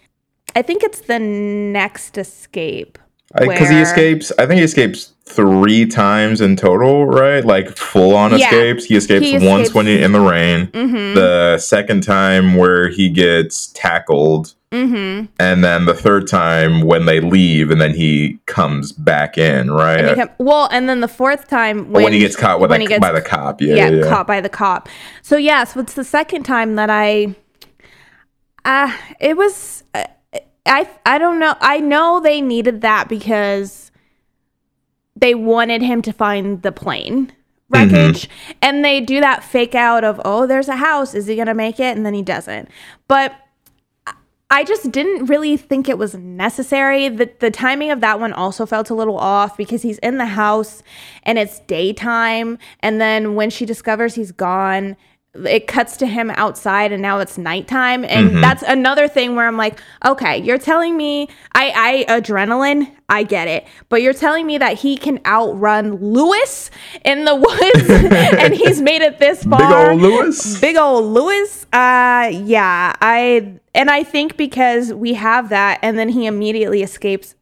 S1: I think it's the next escape
S2: because he escapes i think he escapes three times in total right like full on
S1: Yeah.
S2: escapes he escapes
S1: He
S2: once
S1: escapes-
S2: when he in the rain
S1: Mhm.
S2: the second time where he gets tackled
S1: Mm-hmm.
S2: and then the third time when they leave and then he comes back in right
S1: And come- well, and then the fourth time
S2: Or when, he gets caught with
S1: when
S2: a,
S1: he gets-
S2: by the cop yeah
S1: yeah,
S2: yeah, yeah.
S1: caught by the cop. So yes, it's the second time that I, uh, it was, uh, I I don't know. I know they needed that because they wanted him to find the plane wreckage, and they do that fake out of oh, there's a house. Is he gonna make it? And then he doesn't. But I just didn't really think it was necessary. The the timing of that one also felt a little off because he's in the house and it's daytime and then when she discovers he's gone, it cuts to him outside and now it's nighttime and that's another thing where I'm like, okay, you're telling me I I adrenaline, I get it. But you're telling me that he can outrun Lewis in the woods and he's made it this far.
S2: big old lewis
S1: Big old Lewis. Uh yeah, I and I think because we have that and then he immediately escapes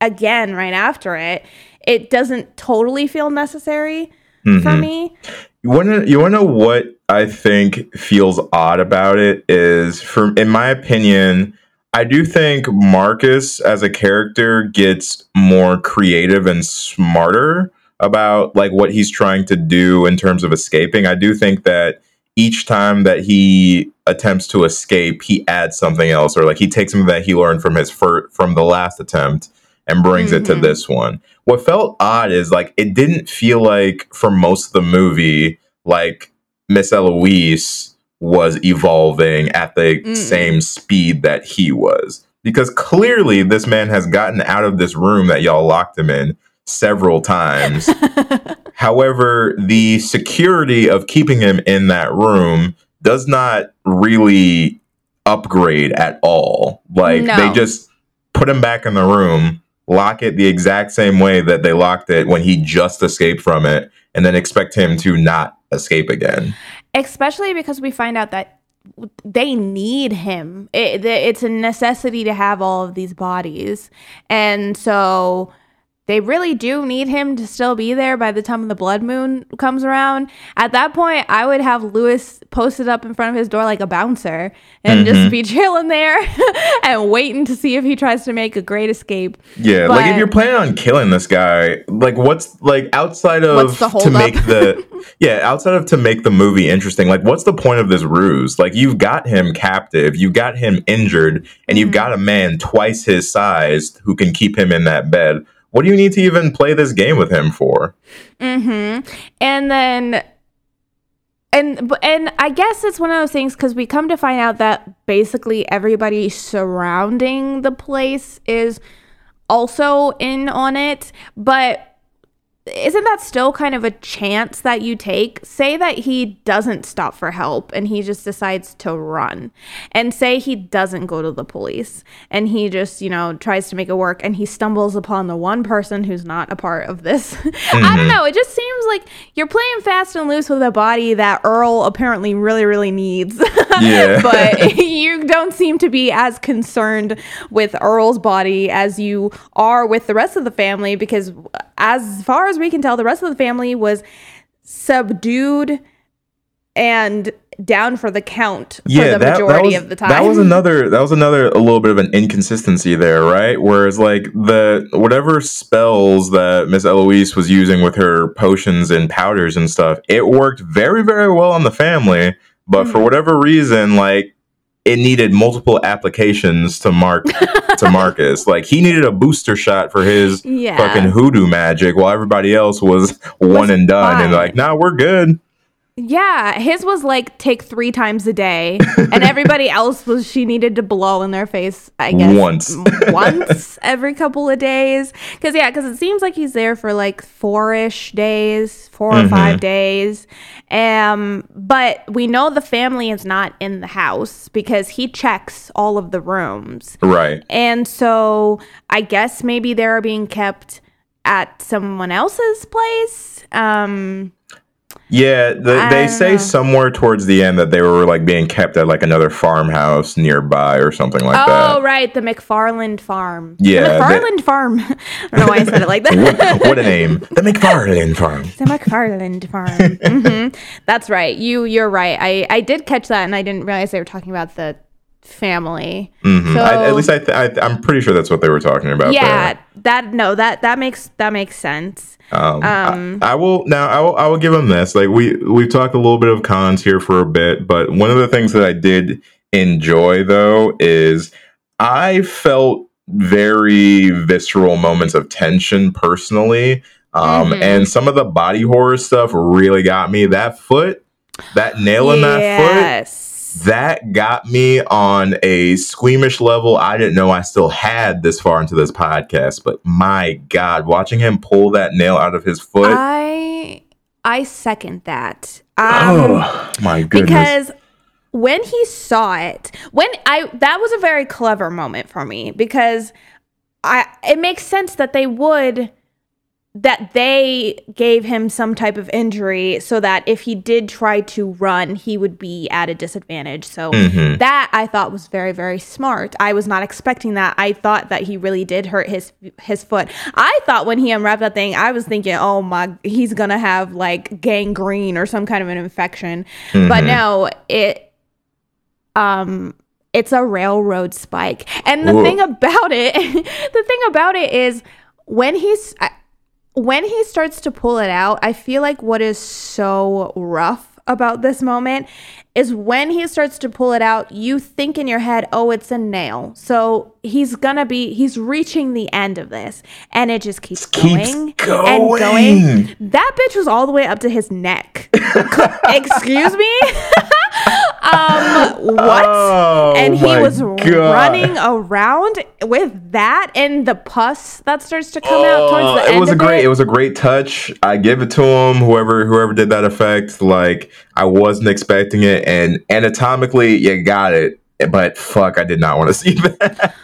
S1: again right after it, it doesn't totally feel necessary for
S2: Mhm.
S1: me.
S2: You want to you want to know what I think feels odd about it is for in my opinion I do think Marcus as a character gets more creative and smarter about like what he's trying to do in terms of escaping. I do think that each time that he attempts to escape, he adds something else or like he takes something that he learned from his fir- from the last attempt and brings it to
S1: Mhm.
S2: this one. What felt odd is like it didn't feel like for most of the movie like Miss Eloise was evolving at the
S1: Mm.
S2: same speed that he was. Because clearly this man has gotten out of this room that y'all locked him in several times. However, the security of keeping him in that room does not really upgrade at all. Like
S1: No.
S2: they just put him back in the room lock it the exact same way that they locked it when he just escaped from it, and then expect him to not escape again.
S1: especially because we find out that they need him. It, it's a necessity to have all of these bodies, and so they really do need him to still be there by the time the blood moon comes around. At that point, I would have Lewis posted up in front of his door like a bouncer and just be chilling there and waiting to see if he tries to make a great escape.
S2: Yeah, like if you're planning on killing this guy, like what's like outside of to make the yeah outside of to make the movie interesting, like what's the point of this ruse? Like you've got him captive, you've got him injured, and you've
S1: Mm-hmm.
S2: got a man twice his size who can keep him in that bed. What do you need to even play this game with him for?
S1: Mm-hmm. And then and and I guess it's one of those things because we come to find out that basically everybody surrounding the place is also in on it, but isn't that still kind of a chance that you take? Say that he doesn't stop for help and he just decides to run. And say he doesn't go to the police and he just, you know, tries to make it work and he stumbles upon the one person who's not a part of this. I don't mm-hmm. know. It just seems like you're playing fast and loose with a body that Earl apparently really, really needs.
S2: Yeah.
S1: but you don't seem to be as concerned with Earl's body as you are with the rest of the family because, as far as we can tell, the rest of the family was subdued and down for the count for the majority
S2: was,
S1: of the time.
S2: That was another that was another a little bit of an inconsistency there, right? Whereas like the whatever spells that Miss Eloise was using with her potions and powders and stuff, it worked very, very well on the family. But
S1: Hmm.
S2: for whatever reason, like it needed multiple applications to mark to Marcus. Like he needed a booster shot for his
S1: Yeah.
S2: fucking hoodoo magic while everybody else was one and done and
S1: fine.
S2: like, nah, we're good.
S1: Yeah, his was like take three times a day, and everybody else was she needed to blow in their face. I guess
S2: Once.
S1: once every couple of days. Because yeah, because it seems like he's there for like four ish days, 4 or five days. Um, but we know the family is not in the house because he checks all of the rooms.
S2: Right.
S1: And so I guess maybe they're being kept at someone else's place. Um,
S2: Yeah, the, they say
S1: know.
S2: somewhere towards the end that they were like being kept at like another farmhouse nearby or something like
S1: oh,
S2: that.
S1: Oh, right, the McFarland farm.
S2: Yeah,
S1: the
S2: they-
S1: McFarland farm. I don't know why I said it like that.
S2: What, what a name! The McFarland Farm.
S1: the McFarland farm. hmm That's right. You you're right. I I did catch that, and I didn't realize they were talking about the family.
S2: Mhm.
S1: So
S2: I, at least I, th- I, I'm pretty sure that's what they were talking about.
S1: yeah,
S2: there.
S1: that no that that makes that makes sense.
S2: Um,
S1: Um,
S2: I, I will now. I will, I will give them this. Like we we've talked a little bit of cons here for a bit, but one of the things that I did enjoy though is I felt very visceral moments of tension personally. Um,
S1: Mhm.
S2: and some of the body horror stuff really got me. That foot, that nail in that foot,
S1: yes.
S2: That got me on a squeamish level I didn't know I still had this far into this podcast. But my God, watching him pull that nail out of his foot.
S1: I I second that. Um,
S2: oh my goodness.
S1: because when he saw it when i that was a very clever moment for me because i it makes sense that they would that they gave him some type of injury so that if he did try to run he would be at a disadvantage so
S2: Mhm.
S1: that i thought was very very smart i was not expecting that i thought that he really did hurt his his foot i thought when he unwrapped that thing i was thinking oh my he's gonna have like gangrene or some kind of an infection but
S2: Mhm.
S1: no it um it's a railroad spike and the
S2: Whoa.
S1: thing about it the thing about it is when he's I- when he starts to pull it out i feel like what is so rough about this moment is when he starts to pull it out you think in your head oh it's a nail. So he's gonna be he's reaching the end of this and it just keeps,
S2: Keeps
S1: going, and
S2: going.
S1: going. That bitch was all the way up to his neck. Excuse me um what
S2: Oh,
S1: and he was
S2: God.
S1: running around with that and the pus that starts to come out towards
S2: Oh,
S1: the
S2: it
S1: end
S2: was a great
S1: it.
S2: it was a great touch i give it to him whoever whoever did that effect like i wasn't expecting it and anatomically you got it but fuck i did not want to see that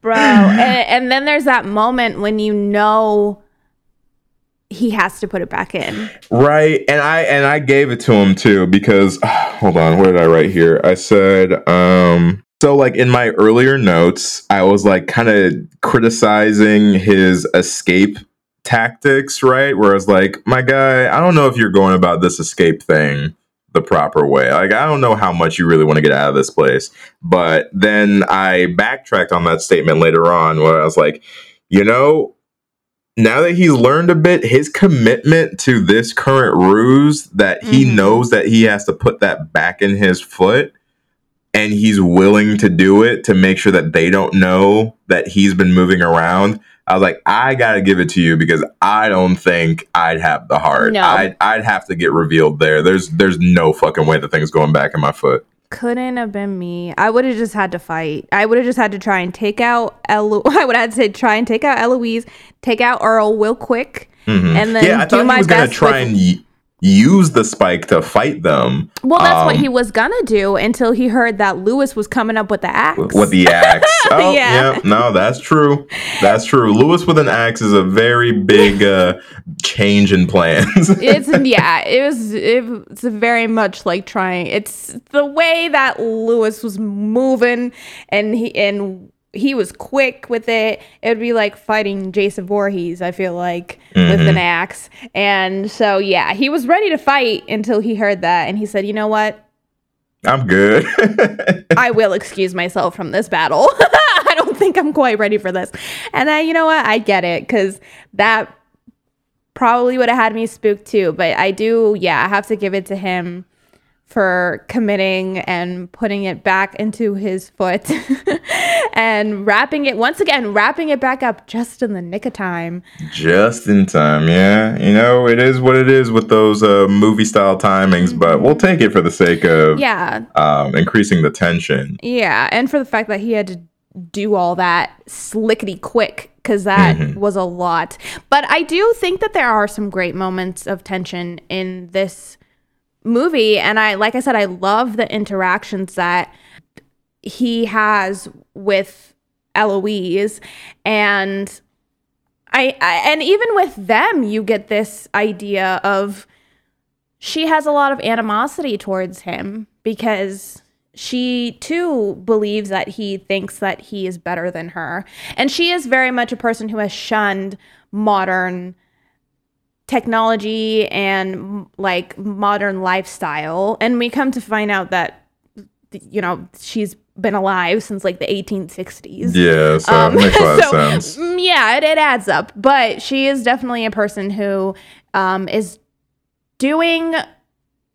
S1: bro. and, and then there's that moment when you know he has to put it back in.
S2: Right. And I and I gave it to him too because hold on, what did I write here? I said um so like in my earlier notes, I was like kind of criticizing his escape tactics, right? Where I was like, my guy, I don't know if you're going about this escape thing the proper way. Like, I don't know how much you really want to get out of this place. But then I backtracked on that statement later on where I was like, you know, now that he's learned a bit, his commitment to this current ruse that he
S1: Mhm.
S2: knows that he has to put that back in his foot and he's willing to do it to make sure that they don't know that he's been moving around. I was like, I gotta give it to you because I don't think I'd have the heart.
S1: No.
S2: I'd, I'd have to get revealed there. There's there's no fucking way the thing's going back in my foot.
S1: Couldn't have been me. I would have just had to fight. I would have just had to try and take out Elo- I would have had to say try and take out Eloise, take out Earl real quick, mm-hmm. and then
S2: yeah, I
S1: do
S2: thought
S1: my
S2: he was gonna
S1: best
S2: try
S1: with-
S2: and use the spike to fight them.
S1: Well, that's what
S2: um,
S1: he was gonna do until he heard that Lewis was coming up with the axe.
S2: with the axe. Oh,
S1: Yeah.
S2: yeah. No, that's true. That's true. Lewis with an axe is a very big uh, change in plans.
S1: it's yeah, it was it's very much like trying. It's the way that Lewis was moving, and he and he was quick with it. It would be like fighting Jason Voorhees. I feel like with an mm-hmm. axe, and so yeah, he was ready to fight until he heard that, and he said, "You know what?
S2: I'm good.
S1: I will excuse myself from this battle. I don't think I'm quite ready for this. And then, you know what? I get it because that probably would have had me spooked too. But I do, yeah, I have to give it to him for committing and putting it back into his foot and wrapping it once again, wrapping it back up just in the nick of time.
S2: Just in time, yeah. You know, it is what it is with those uh, movie style timings, but we'll take it for the sake of
S1: Yeah.
S2: um, increasing the tension.
S1: Yeah, and for the fact that he had to do all that slickety quick because that was a lot. But I do think that there are some great moments of tension in this movie, and I, like I said, I love the interactions that he has with Eloise, and I, I and even with them, you get this idea of she has a lot of animosity towards him because she too believes that he thinks that he is better than her. And she is very much a person who has shunned modern technology and like modern lifestyle. And we come to find out that, you know, she's been alive since like the 1860s.
S2: Yeah, so it makes a lot
S1: Um, so,
S2: of sense.
S1: mm, Yeah, it, it adds up. But she is definitely a person who um, is doing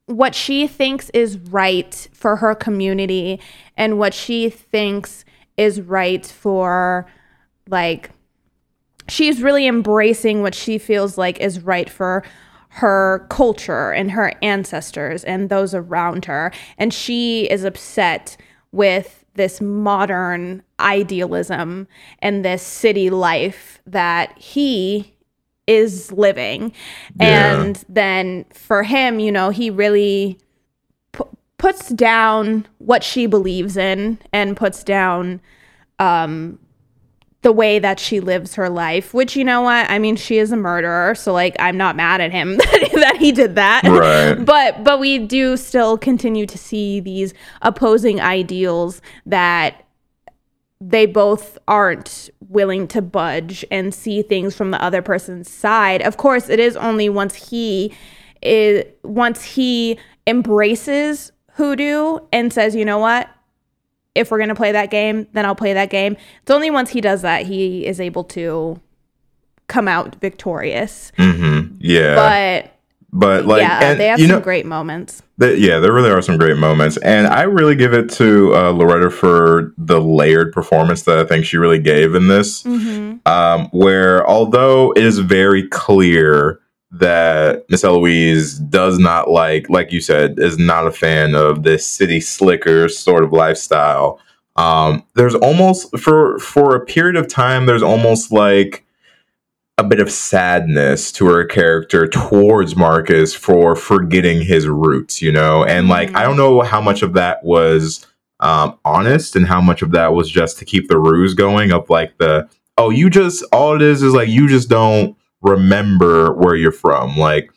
S1: what she thinks is right for her community and what she thinks is right for like she's really embracing what she feels like is right for her culture and her ancestors and those around her and she is upset with this modern idealism and this city life that he is living
S2: Yeah.
S1: and then for him you know he really pu- puts down what she believes in and puts down um the way that she lives her life which you know what i mean she is a murderer so like i'm not mad at him that he did that
S2: Right.
S1: but but we do still continue to see these opposing ideals that they both aren't willing to budge and see things from the other person's side. Of course, it is only once he is once he embraces hoodoo and says, "You know what? If we're going to play that game, then I'll play that game." It's only once he does that he is able to come out victorious.
S2: hmm Yeah,
S1: but
S2: but like,
S1: yeah,
S2: and
S1: they have some
S2: know,
S1: great moments.
S2: Th- yeah, there really are some great moments, and I really give it to uh, Loretta for the layered performance that I think she really gave in this. Um, where although it is very clear that Miss Eloise does not like, like you said, is not a fan of this city slicker sort of lifestyle. Um, there's almost for for a period of time, there's almost like a bit of sadness to her character towards Marcus for forgetting his roots, you know? And like, I don't know how much of that was um, honest and how much of that was just to keep the ruse going of like the oh you just all it is is like you just don't remember where you're from. Like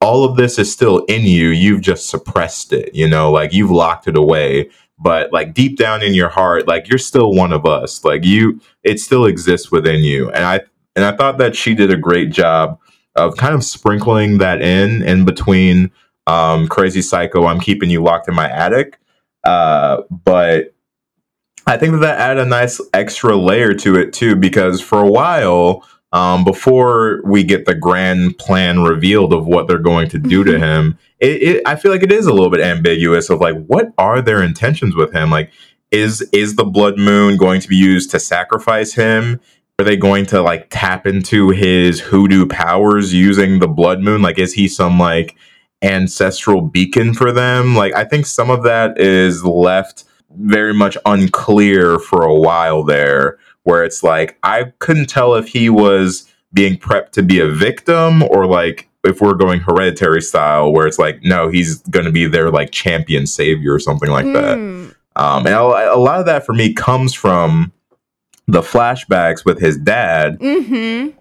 S2: all of this is still in you. You've just suppressed it you know? Like you've locked it away. But like deep down in your heart like you're still one of us. Like you it still exists within you. And i and i thought that she did a great job of kind of sprinkling that in in between um crazy psycho i'm keeping you locked in my attic. Uh but i think that that added a nice extra layer to it too because for a while um, before we get the grand plan revealed of what they're going to do to him, it, it, I feel like it is a little bit ambiguous of like, what are their intentions with him? Like, is is the blood moon going to be used to sacrifice him? Are they going to like tap into his hoodoo powers using the blood moon? Like, is he some like ancestral beacon for them? Like, I think some of that is left very much unclear for a while there where it's like I couldn't tell if he was being prepped to be a victim or like if we're going hereditary style where it's like no he's going to be their like champion savior or something like that
S1: Mm.
S2: um, and a, a lot of that for me comes from the flashbacks with his dad
S1: Mm-hmm.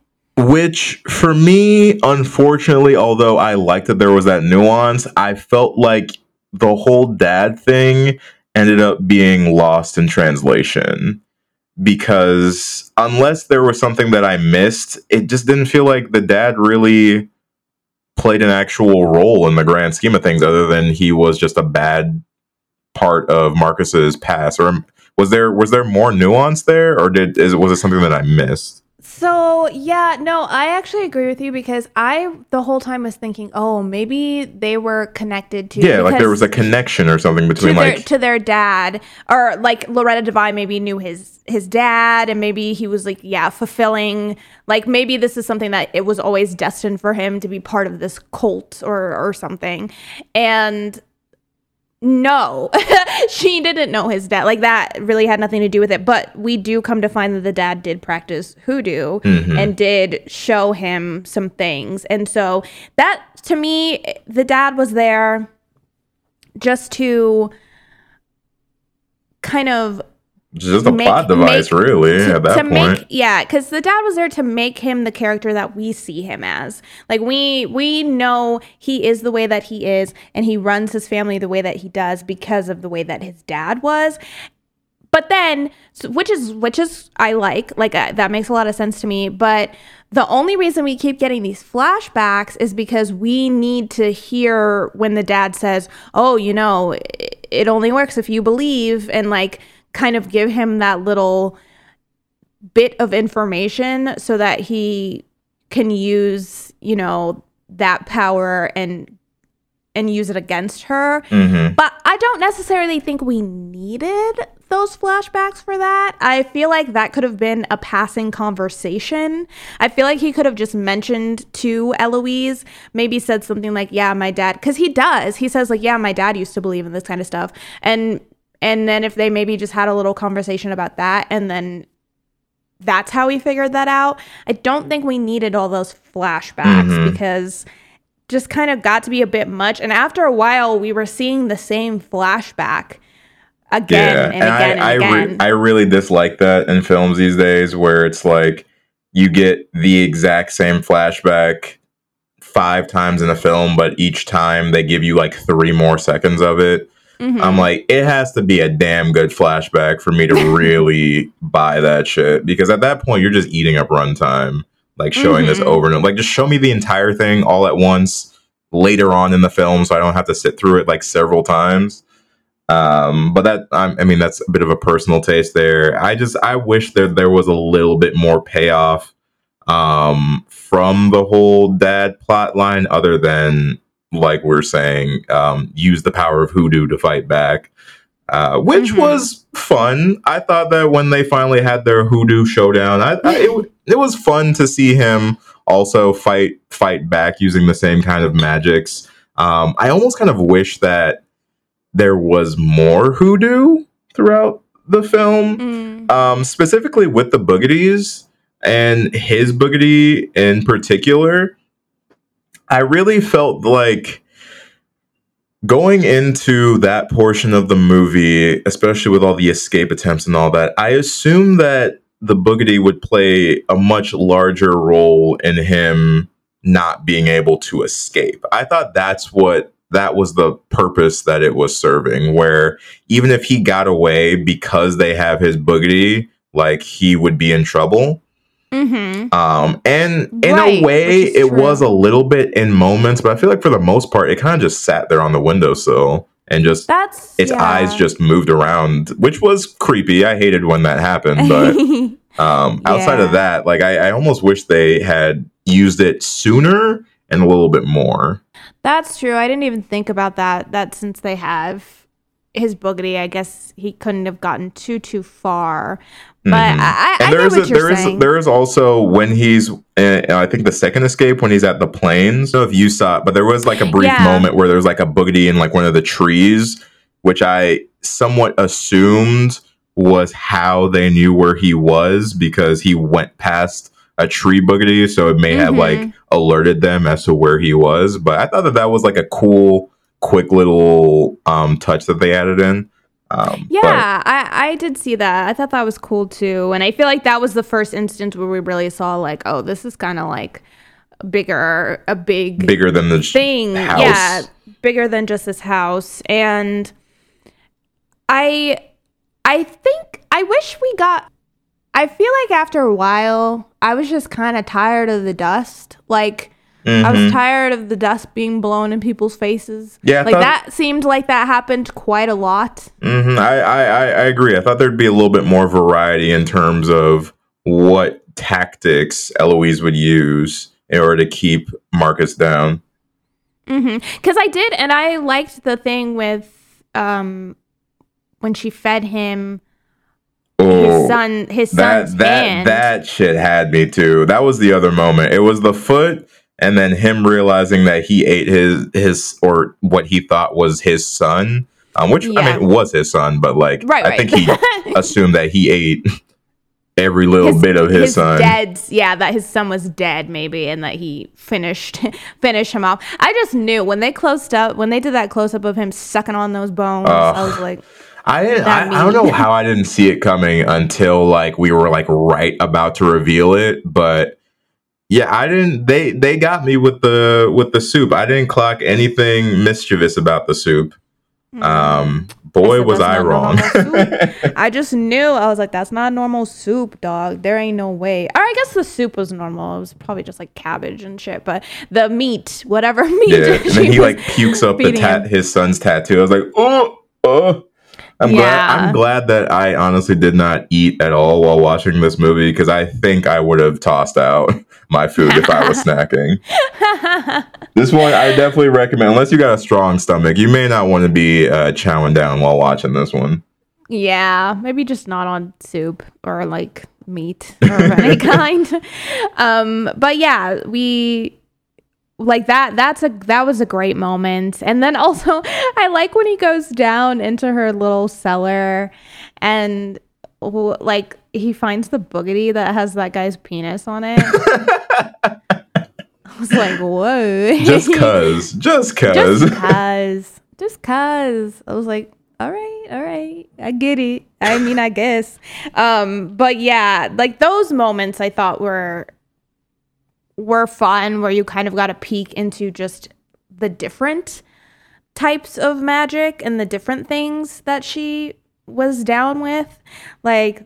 S2: which for me unfortunately although i liked that there was that nuance i felt like the whole dad thing ended up being lost in translation because unless there was something that i missed it just didn't feel like the dad really played an actual role in the grand scheme of things other than he was just a bad part of marcus's past. Or was there was there more nuance there or did is was it something that i missed
S1: So yeah, no, I actually agree with you because I the whole time was thinking, oh, maybe they were connected to
S2: yeah like there was a connection or something
S1: to
S2: between
S1: their
S2: like
S1: to their dad. Or like Loretta Devine maybe knew his his dad and maybe he was like yeah fulfilling like maybe this is something that it was always destined for him to be part of this cult or or something. And no. She didn't know his dad. Like that really had nothing to do with it. But we do come to find that the dad did practice hoodoo mm-hmm. and did show him some things. And so that to me the dad was there just to kind of
S2: just a
S1: make-
S2: plot device
S1: make-
S2: really
S1: to,
S2: at that
S1: to
S2: point.
S1: Make yeah because the dad was there to make him the character that we see him as. Like we we know he is the way that he is and he runs his family the way that he does because of the way that his dad was. But then so- which is which is i like like uh, that makes a lot of sense to me but the only reason we keep getting these flashbacks is because we need to hear when the dad says oh you know it, it only works if you believe and like kind of give him that little bit of information so that he can use you know that power and and use it against her
S2: Mhm.
S1: but I don't necessarily think we needed those flashbacks for that. I feel like that could have been a passing conversation. I feel like he could have just mentioned to Eloise, maybe said something like, "Yeah, my dad," because he does. He says like, "Yeah, my dad used to believe in this kind of stuff," and and then if they maybe just had a little conversation about that, and then that's how we figured that out. I don't think we needed all those flashbacks
S2: Mhm.
S1: because just kind of got to be a bit much. And after a while, we were seeing the same flashback again
S2: yeah
S1: and again
S2: I,
S1: and
S2: I,
S1: again.
S2: re- I really dislike that in films these days where it's like you get the exact same flashback five times in a film but each time they give you like three more seconds of it
S1: Mhm.
S2: I'm like, it has to be a damn good flashback for me to really buy that shit. Because at that point, you're just eating up runtime, like showing this
S1: Mhm.
S2: over and over. Like, just show me the entire thing all at once later on in the film, so I don't have to sit through it like several times. Um, but that, I, I mean, that's a bit of a personal taste there. I just, I wish that there was a little bit more payoff um, from the whole dad plot line, other than like we're saying, um, use the power of hoodoo to fight back, uh, which
S1: Mhm.
S2: was fun. I thought that when they finally had their hoodoo showdown, I, I it, it was fun to see him also fight fight back using the same kind of magics. Um, I almost kind of wish that there was more hoodoo throughout the film
S1: Mm.
S2: um, specifically with the boogities and his boogity in particular, I really felt like going into that portion of the movie, especially with all the escape attempts and all that, I assume that the boogity would play a much larger role in him not being able to escape. I thought that's what that was the purpose that it was serving, where even if he got away because they have his boogity, like he would be in trouble.
S1: Mm-hmm.
S2: Um, and in
S1: Right,
S2: a way, it
S1: true.
S2: was a little bit in moments, but I feel like for the most part, it kind of just sat there on the windowsill and just
S1: That's
S2: its
S1: yeah.
S2: eyes just moved around, which was creepy. I hated when that happened, but um, outside of that, like I, I almost wish they had used it sooner and a little bit more.
S1: That's true. I didn't even think about that. That since they have his boogity, I guess he couldn't have gotten too too far. But
S2: Mhm.
S1: I, I, I
S2: and
S1: get
S2: there's
S1: what
S2: a,
S1: you're
S2: there is
S1: saying.
S2: there is also when he's uh, I think the second escape when he's at the plains. I if you saw it, but there was like a brief
S1: Yeah.
S2: moment where there was like a boogity in like one of the trees, which I somewhat assumed was how they knew where he was because he went past a tree boogity, so it may have like
S1: Mhm.
S2: alerted them as to where he was. But I thought that that was like a cool, quick little um touch that they added in. Um, but-
S1: Yeah, I, I did see that. I thought that was cool too. And I feel like that was the first instance where we really saw like, oh, this is kind of like bigger, a big
S2: bigger than the
S1: thing.
S2: house.
S1: Yeah, bigger than just this house. And I I think I wish we got I feel like after a while I was just kind of tired of the dust. Like I was
S2: Mhm.
S1: tired of the dust being blown in people's faces.
S2: Yeah, I
S1: like that seemed like that happened quite a lot.
S2: hmm I, I I agree. I thought there'd be a little bit more variety in terms of what tactics Eloise would use in order to keep Marcus down.
S1: Because I did, and I liked the thing with um when she fed him his son, his
S2: that
S1: son's
S2: that
S1: hand.
S2: that shit had me too. That was the other moment. It was the foot, and then him realizing that he ate his his or what he thought was his son, um, which
S1: Yeah.
S2: I mean was his son, but like
S1: right,
S2: I
S1: right.
S2: think he assumed that he ate every little bit of his, son.
S1: Dead, yeah, that his son was dead, maybe, and that he finished finished him off. I just knew when they closed up, when they did that close up of him sucking on those bones. I was like,
S2: I didn't. I, I don't know how I didn't see it coming until like we were like right about to reveal it. But yeah, I didn't. They they got me with the with the soup. I didn't clock anything mischievous about the soup. Um, boy,
S1: said,
S2: was I wrong.
S1: I just knew. I was like, that's not normal soup, dog. There ain't no way. Or I guess the soup was normal. It was probably just like cabbage and shit. But the meat, whatever meat.
S2: yeah, and then he like pukes up the tat his son's tattoo. I was like, oh, oh. I'm glad. I'm glad that I honestly did not eat at all while watching this movie because I think I would have tossed out my food if I was snacking. This one I definitely recommend. Unless you got a strong stomach, you may not want to be uh, chowing down while watching this one.
S1: Yeah, maybe just not on soup or like meat or of any kind. Um, but yeah, we like that. That's a that was a great moment. And then also, I like when he goes down into her little cellar, and like he finds the boogity that has that guy's penis on it. I was like, whoa,
S2: Just cause, just cause.
S1: just cause just cause i was like all right all right i get it i mean i guess um but yeah like those moments i thought were were fun where you kind of got a peek into just the different types of magic and the different things that she was down with like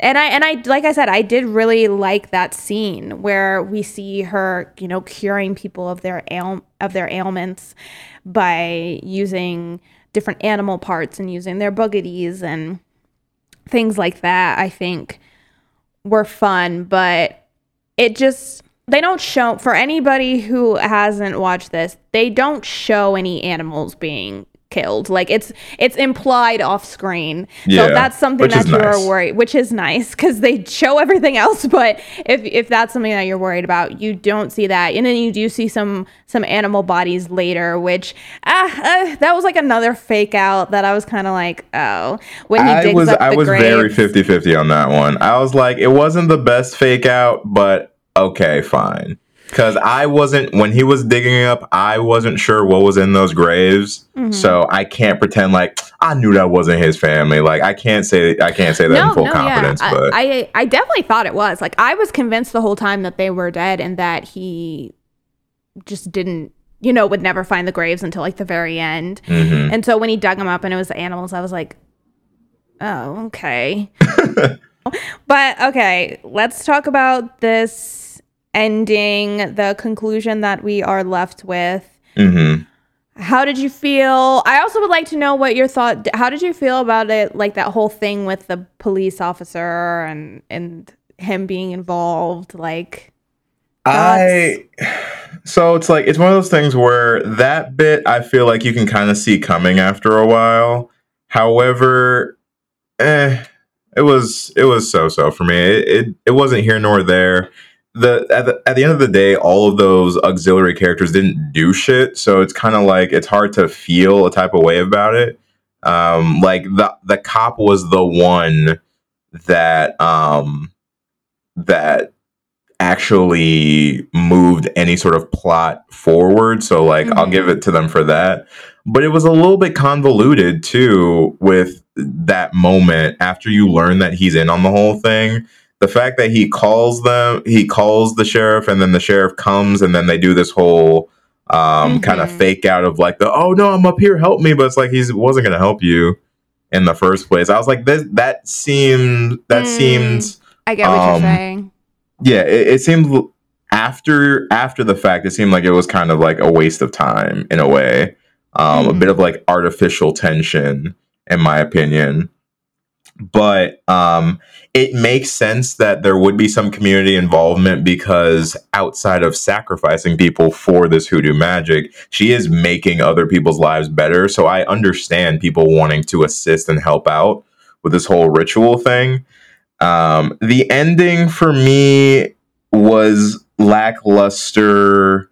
S1: and I and I like I said, I did really like that scene where we see her, you know, curing people of their ail- of their ailments by using different animal parts and using their boogities and things like that. I think were fun, but it just they don't show for anybody who hasn't watched this, they don't show any animals being killed. Like it's it's implied off screen.
S2: Yeah,
S1: so that's something
S2: that
S1: that
S2: is
S1: you
S2: nice.
S1: are worried, which is nice because they show everything else. But if if that's something that you're worried about, you don't see that, and then you do see some some animal bodies later, which ah uh, that was like another fake out that I was kind of like oh when he
S2: I
S1: digs
S2: was
S1: up
S2: I
S1: the
S2: was very
S1: graves.
S2: 50-50 on that one. I was like, it wasn't the best fake out, but okay, fine. because I wasn't when he was digging up. I wasn't sure what was in those graves,
S1: Mm-hmm.
S2: so I can't pretend like I knew that wasn't his family. Like I can't say I can't say that in full confidence.
S1: yeah.
S2: but
S1: I, I I definitely thought it was. Like I was convinced the whole time that they were dead and that he just didn't, you know, would never find the graves until like the very end.
S2: Mhm.
S1: And so when he dug them up and it was the animals, I was like, oh, okay. but okay, let's talk about this ending, the conclusion that we are left with.
S2: Mhm.
S1: How did you feel? I also would like to know what your thought. How did you feel about it? Like that whole thing with the police officer and him being involved. Like,
S2: I so it's like it's one of those things where that bit I feel like you can kind of see coming after a while. However, eh, it was it was so so for me. It, it it wasn't here nor there. The at, the at the end of the day, all of those auxiliary characters didn't do shit, so it's kind of like it's hard to feel a type of way about it. Um, like the the cop was the one that um that actually moved any sort of plot forward. So like I'll
S1: Mhm.
S2: give it to them for that. But it was a little bit convoluted too with that moment after you learn that he's in on the whole thing. The fact that he calls them, he calls the sheriff, and then the sheriff comes, and then they do this whole um, kind of fake out of like the oh no, I'm up here, help me, but it's like he wasn't gonna help you in the first place. I was like, this that seemed that
S1: Mm.
S2: seemed
S1: I get what
S2: Um,
S1: you're saying.
S2: yeah it, it seemed after after the fact it seemed like it was kind of like a waste of time in a way um a
S1: Mhm.
S2: bit of like artificial tension in my opinion but um it makes sense that there would be some community involvement because outside of sacrificing people for this hoodoo magic she is making other people's lives better. So i understand people wanting to assist and help out with this whole ritual thing. Um, the ending for me was lackluster,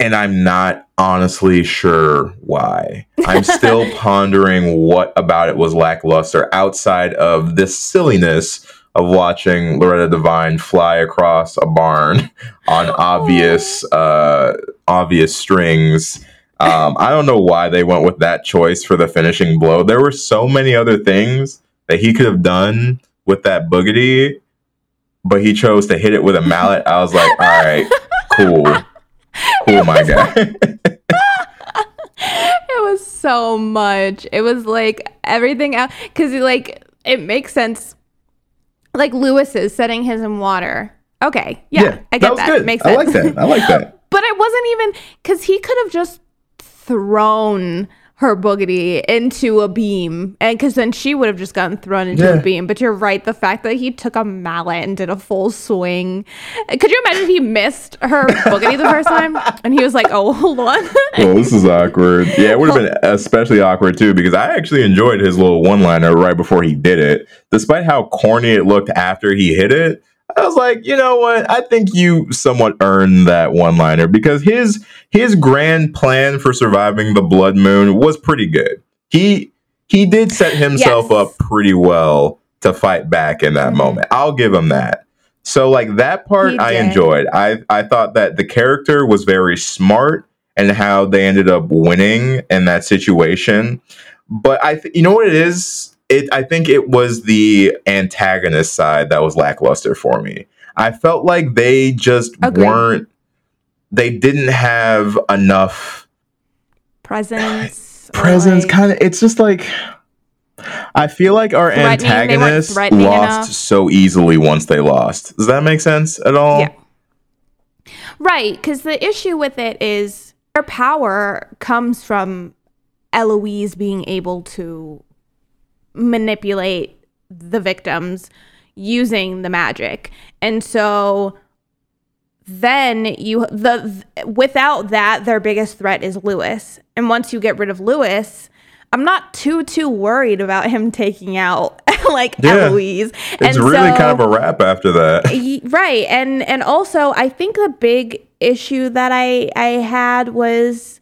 S2: and I'm not honestly sure why. I'm still pondering what about it was lackluster outside of this silliness of watching Loretta Devine fly across a barn on obvious, uh, obvious strings. Um, I don't know why they went with that choice for the finishing blow. There were so many other things that he could have done with that boogity, but he chose to hit it with a mallet. I was like, all right, cool, Oh cool, my guy.
S1: it was so much. It was like everything out because like it makes sense. Like Lewis is setting his in water. Okay, yeah, I get that. Makes sense.
S2: I like that. I like that.
S1: but it wasn't even because he could have just thrown her boogity into a beam and because then she would have just gotten thrown into
S2: Yeah.
S1: a beam but you're right the fact that he took a mallet and did a full swing could you imagine if he missed her boogity the first time and he was like oh hold on
S2: Well, this is awkward. Yeah, it would have been especially awkward too because I actually enjoyed his little one-liner right before he did it. Despite how corny it looked after he hit it, I was like, you know what? I think you somewhat earned that one-liner because his his grand plan for surviving the blood moon was pretty good. He he did set himself
S1: Yes.
S2: up pretty well to fight back in that
S1: Mhm.
S2: moment. I'll give him that. So like that part I enjoyed. I I thought that the character was very smart and how they ended up winning in that situation. But I, th- you know what it is? It, I think it was the antagonist side that was lackluster for me. I felt like they just
S1: Agreed.
S2: weren't. They didn't have enough
S1: presence
S2: presence.
S1: like-
S2: Kind of. It's just like. I feel like our antagonists lost
S1: enough.
S2: so easily once they lost. Does that make sense at all?
S1: Yeah. Right, because the issue with it is their power comes from Eloise being able to manipulate the victims using the magic. And so then you the without that their biggest threat is Lewis. And once you get rid of Lewis, I'm not too too worried about him taking out like
S2: Yeah.
S1: Eloise.
S2: It's
S1: And
S2: really
S1: so-
S2: kind of a wrap after that.
S1: Right and and also i think the big issue that i i had was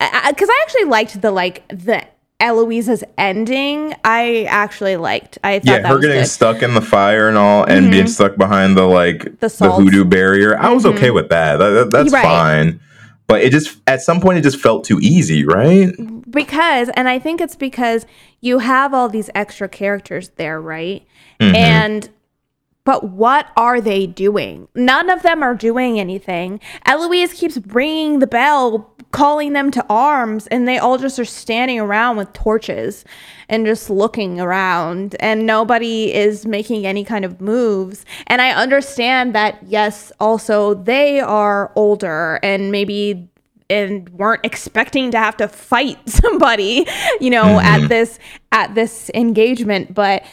S1: because I, actually liked the like the Eloise's ending, I actually liked. I thought
S2: Yeah,
S1: that
S2: her getting
S1: good.
S2: stuck in the fire and all, and being stuck behind the like
S1: The
S2: the, hoodoo barrier. I was okay with that. That- that- that's
S1: Right.
S2: fine. But it just at some point it just felt too easy, right?
S1: because and i think it's because you have all these extra characters there right
S2: Mm-hmm.
S1: and but what are they doing? None of them are doing anything. Eloise keeps ringing the bell calling them to arms and they all just are standing around with torches and just looking around and nobody is making any kind of moves. And i understand that yes also they are older and maybe and weren't expecting to have to fight somebody, you know, at mm-hmm. this at this engagement, but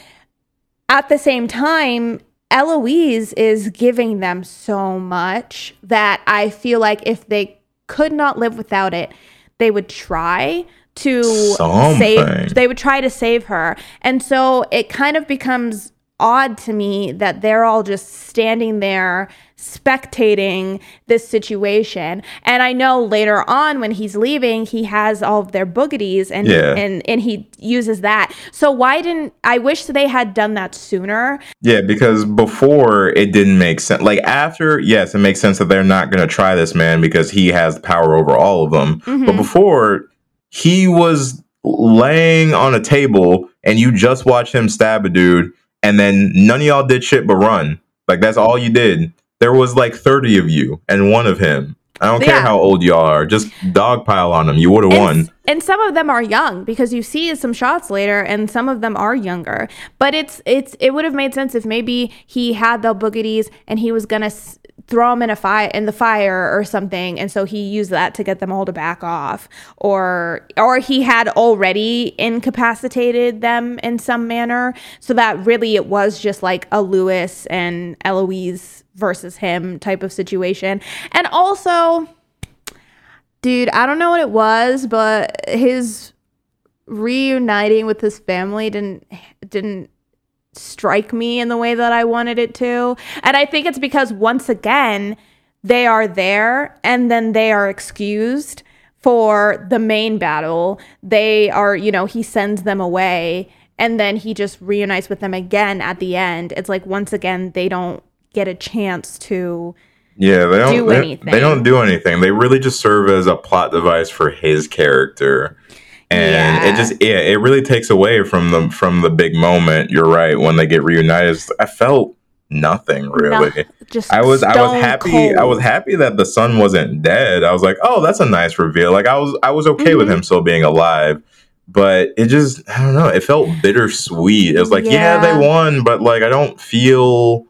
S1: at the same time, Eloise is giving them so much that I feel like if they could not live without it, they would try to
S2: Something.
S1: save they would try to save her. And so it kind of becomes odd to me that they're all just standing there spectating this situation. And I know later on when he's leaving, he has all of their boogities and
S2: Yeah.
S1: and and he uses that. So why didn't I wish they had done that sooner?
S2: Yeah, because before it didn't make sense. Like after, yes, it makes sense that they're not going to try this man because he has power over all of them.
S1: Mm-hmm.
S2: But before, he was laying on a table and you just watch him stab a dude, and then none of y'all did shit but run. Like that's all you did. There was like 30 of you and one of him. I don't care how old y'all are. Just dogpile on him. You would have won.
S1: and some of them are young because you see some shots later and some of them are younger. But it's it's it would have made sense if maybe he had the boogities and he was going to s- throw them in a fire in the fire or something and so he used that to get them all to back off or or he had already incapacitated them in some manner so that really it was just like a Lewis and Eloise versus him type of situation. And also Dude, I don't know what it was, but his reuniting with his family didn't didn't strike me in the way that I wanted it to. And I think it's because once again, they are there and then they are excused for the main battle. They are, you know, he sends them away and then he just reunites with them again at the end. It's like once again they don't get a chance to
S2: Yeah, they don't
S1: do
S2: they,
S1: anything.
S2: they don't do anything. They really just serve as a plot device for his character. And
S1: Yeah.
S2: it just yeah, it really takes away from the from the big moment. You're right when they get reunited. I felt nothing really.
S1: No, just
S2: I was I was happy I was happy that the son wasn't dead. I was like, "Oh, that's a nice reveal." Like I was I was okay with
S1: Mhm.
S2: him still being alive. But it just I don't know, it felt bittersweet. It was like, yeah,
S1: Yeah.
S2: they won, but like I don't feel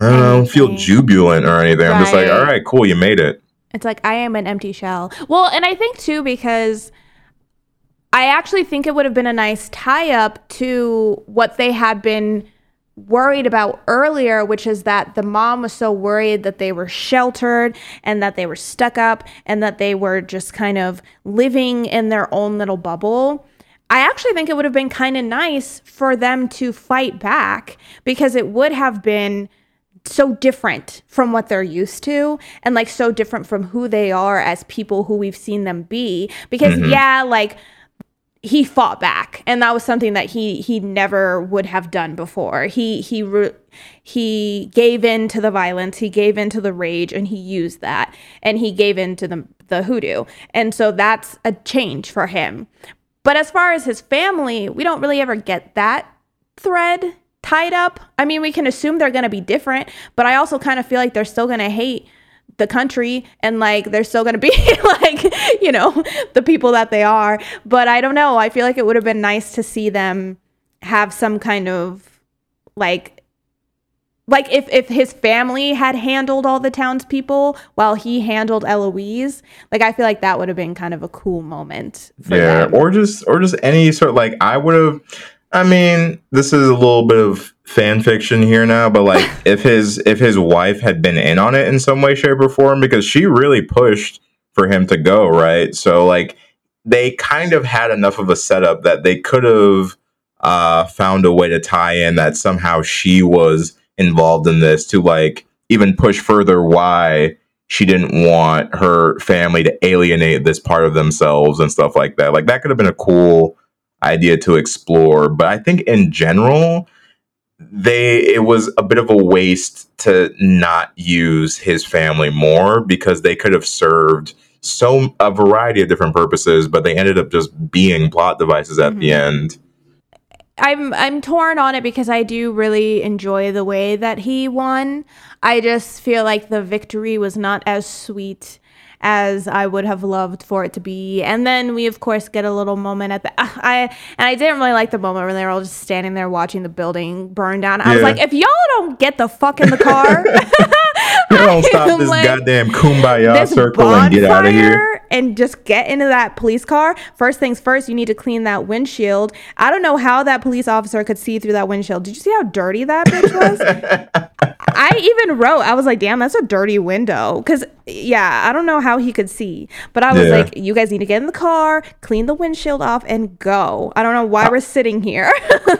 S2: I don't feel jubilant or anything. I'm just like, all right, cool, you made it.
S1: It's like I am an empty shell. Well, and I think too because I actually think it would have been a nice tie up to what they had been worried about earlier, which is that the mom was so worried that they were sheltered and that they were stuck up and that they were just kind of living in their own little bubble. I actually think it would have been kind of nice for them to fight back because it would have been so different from what they're used to and like so different from who they are as people who we've seen them be. Because mm-hmm. yeah like he fought back and that was something that he he never would have done before. He he re- he gave in to the violence he gave in to the rage and he used that and he gave in to the the hoodoo. And so that's a change for him. But as far as his family we don't really ever get that thread tied up. I mean, we can assume they're going to be different, but I also kind of feel like they're still going to hate the country and like they're still going to be like, you know, the people that they are. But I don't know. I feel like it would have been nice to see them have some kind of like like if if his family had handled all the townspeople while he handled Eloise, like I feel like that would have been kind of a cool moment for
S2: yeah,
S1: them.
S2: or just or just any sort like I would have I mean, this is a little bit of fan fiction here now, but like if his if his wife had been in on it in some way, shape, or form, because she really pushed for him to go, right? So like they kind of had enough of a setup that they could have uh found a way to tie in that somehow she was involved in this to like even push further why she didn't want her family to alienate this part of themselves and stuff like that. Like that could have been a cool idea to explore, but I think in general they it was a bit of a waste to not use his family more because they could have served so a variety of different purposes, but they ended up just being plot devices at the mm-hmm. end.
S1: I'm I'm torn on it because I do really enjoy the way that he won. I just feel like the victory was not as sweet as I would have loved for it to be. And then we of course get a little moment at the I and I didn't really like the moment when they were all just standing there watching the building burn down. I was like, if y'all don't get the fuck in the car,
S2: You don't stop this
S1: like,
S2: goddamn kumbaya circle and get out of here.
S1: And just get into that police car. First things first, you need to clean that windshield. I don't know how that police officer could see through that windshield. Did you see how dirty that bitch was? I even wrote, I was like, damn, that's a dirty window. Cause yeah, I don't know how he could see. But I was
S2: Yeah.
S1: like, you guys need to get in the car, clean the windshield off, and go. I don't know why we're sitting here.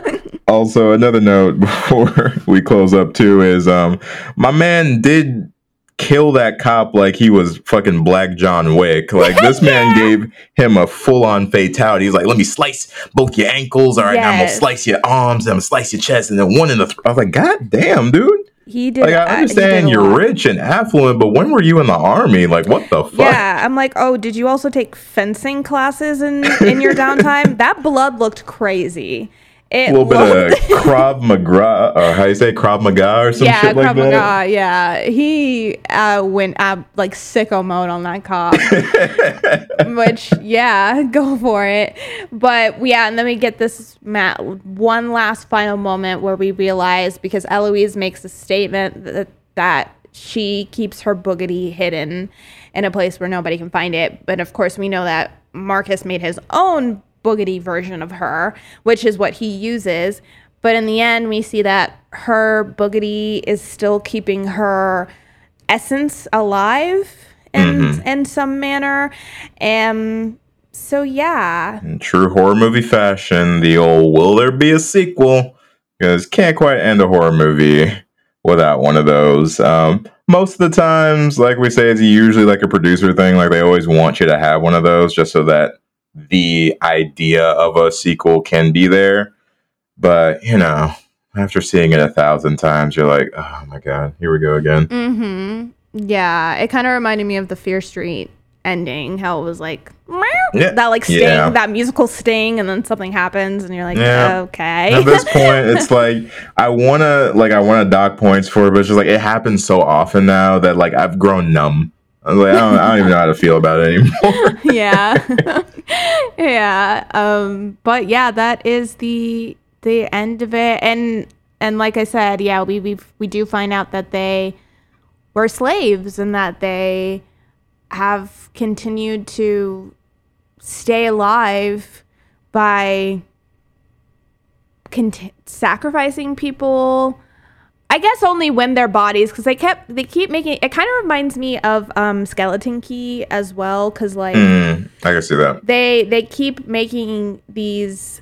S2: Also, another note before we close up too is um my man did kill that cop like he was fucking Black John Wick. Like this man gave him a full on fatality. He's like, let me slice both your ankles. All right, now I'm gonna slice your arms. I'm gonna slice your chest, and then one in the. Th-. I was like, God damn, dude.
S1: he did
S2: Like I
S1: uh,
S2: understand
S1: a
S2: you're rich and affluent, but when were you in the army? Like, what the fuck?
S1: Yeah, I'm like, oh, did you also take fencing classes in in your downtime? that blood looked crazy. It
S2: A little bit of Krav Maga, or how you say Krav Maga or some
S1: yeah,
S2: shit like
S1: Krav
S2: that.
S1: Maga, yeah. He uh, went uh, like sicko mode on that cop, which yeah, go for it. But yeah, and then we get this ma- one last final moment where we realize because Eloise makes a statement that that she keeps her boogity hidden in a place where nobody can find it. But of course, we know that Marcus made his own boogity version of her, which is what he uses. But in the end, we see that her boogity is still keeping her essence alive in in some manner. And so yeah,
S2: In true horror movie fashion, the old will there be a sequel? Because can't quite end a horror movie without one of those. Um, most of the times, like we say, it's usually like a producer thing. Like they always want you to have one of those just so that the idea of a sequel can be there. But, you know, after seeing it a thousand times, you're like, oh my God, here we go again.
S1: Mm-hmm. Yeah, it kind of reminded me of the Fear Street ending, how it was like
S2: Yeah.
S1: that like sting,
S2: Yeah.
S1: that musical sting, and then something happens, and you're like,
S2: Yeah.
S1: okay.
S2: At this point, it's like I wanna like I wanna dock points for it, but it's just like it happens so often now that like I've grown numb. I was like, I don't, I don't even know how to feel about it anymore.
S1: yeah, yeah. Um, but yeah, that is the the end of it, and and like I said, yeah, we we we do find out that they were slaves and that they have continued to stay alive by cont- sacrificing people i guess only when their bodies because they kept they keep making it kind of reminds me of um skeleton key as well because like
S2: Mm, I can see that.
S1: they they keep making these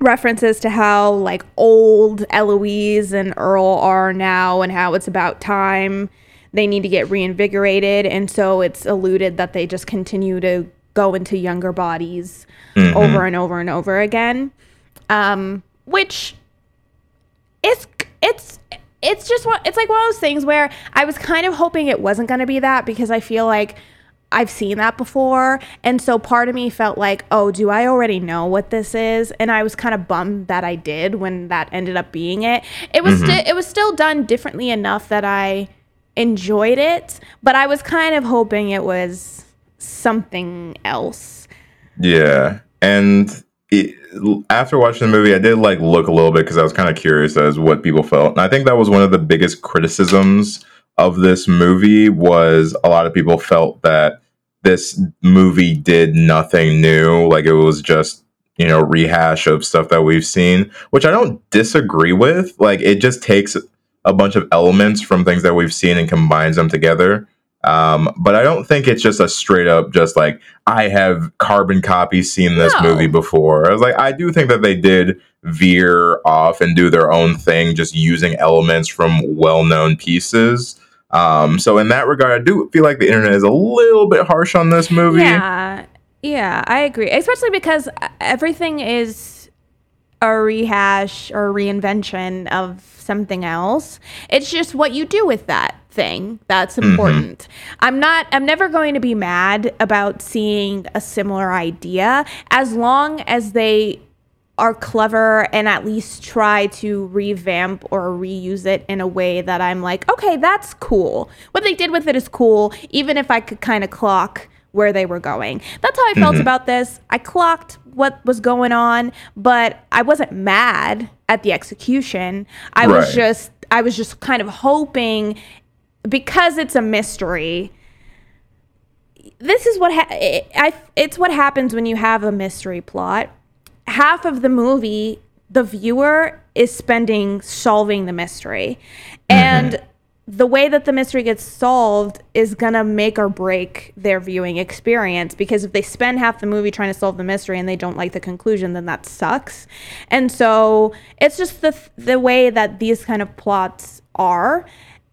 S1: references to how like old Eloise and Earl are now and how it's about time they need to get reinvigorated and so it's alluded that they just continue to go into younger bodies over and over and over again. Um which it's it's it's just one it's like one of those things where I was kind of hoping it wasn't going to be that because I feel like I've seen that before. And so part of me felt like oh do I already know what this is? And I was kind of bummed that I did when that ended up being it. It was mm-hmm. sti- it was still done differently enough that I enjoyed it but I was kind of hoping it was something else.
S2: Yeah, and it, after watching the movie, I did like look a little bit because I was kind of curious as what people felt, and I think that was one of the biggest criticisms of this movie was a lot of people felt that this movie did nothing new, like it was just you know rehash of stuff that we've seen, which I don't disagree with. Like it just takes a bunch of elements from things that we've seen and combines them together. Um, but I don't think it's just a straight up just like I have carbon copy seen this
S1: No.
S2: movie before. I was like, I do think that they did veer off and do their own thing, just using elements from well known pieces. Um, so in that regard, I do feel like the internet is a little bit harsh on this movie.
S1: Yeah, yeah, I agree. Especially because uh, everything is a rehash or a reinvention of something else. It's just what you do with that thing that's mm-hmm. important. I'm not I'm never going to be mad about seeing a similar idea as long as they are clever and at least try to revamp or reuse it in a way that I'm like, okay, that's cool. What they did with it is cool, even if I could kind of clock where they were going. That's how I felt mm-hmm. about this. I clocked what was going on, but I wasn't mad at the execution. I was just I was just kind of hoping because it's a mystery this is what ha- I, it's what happens when you have a mystery plot. Half of the movie, the viewer is spending solving the mystery, mm-hmm. and the way that the mystery gets solved is gonna make or break their viewing experience. Because if they spend half the movie trying to solve the mystery and they don't like the conclusion, then that sucks. And so it's just the the way that these kind of plots are,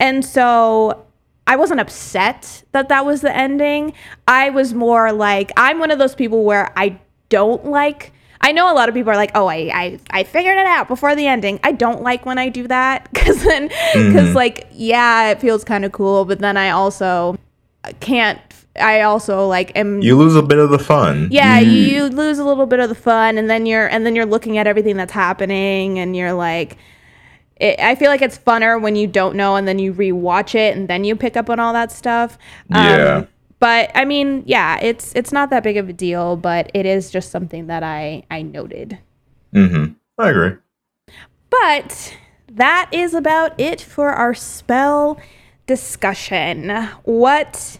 S1: and so I wasn't upset that that was the ending. I was more like I'm one of those people where I don't like. I know a lot of people are like, "Oh, I I, I figured it out before the ending." I don't like when I do that because then because mm-hmm. like yeah, it feels kind of cool, but then I also can't. I also like am
S2: You lose a bit of the fun.
S1: yeah mm. you, you lose a little bit of the fun and then you're and then you're looking at everything that's happening and you're like it, i feel like it's funner when you don't know and then you rewatch it and then you pick up on all that stuff Um,
S2: Yeah.
S1: but i mean yeah it's it's not that big of a deal but it is just something that i i noted
S2: Mm-hmm. I agree.
S1: but that is about it for our spell discussion what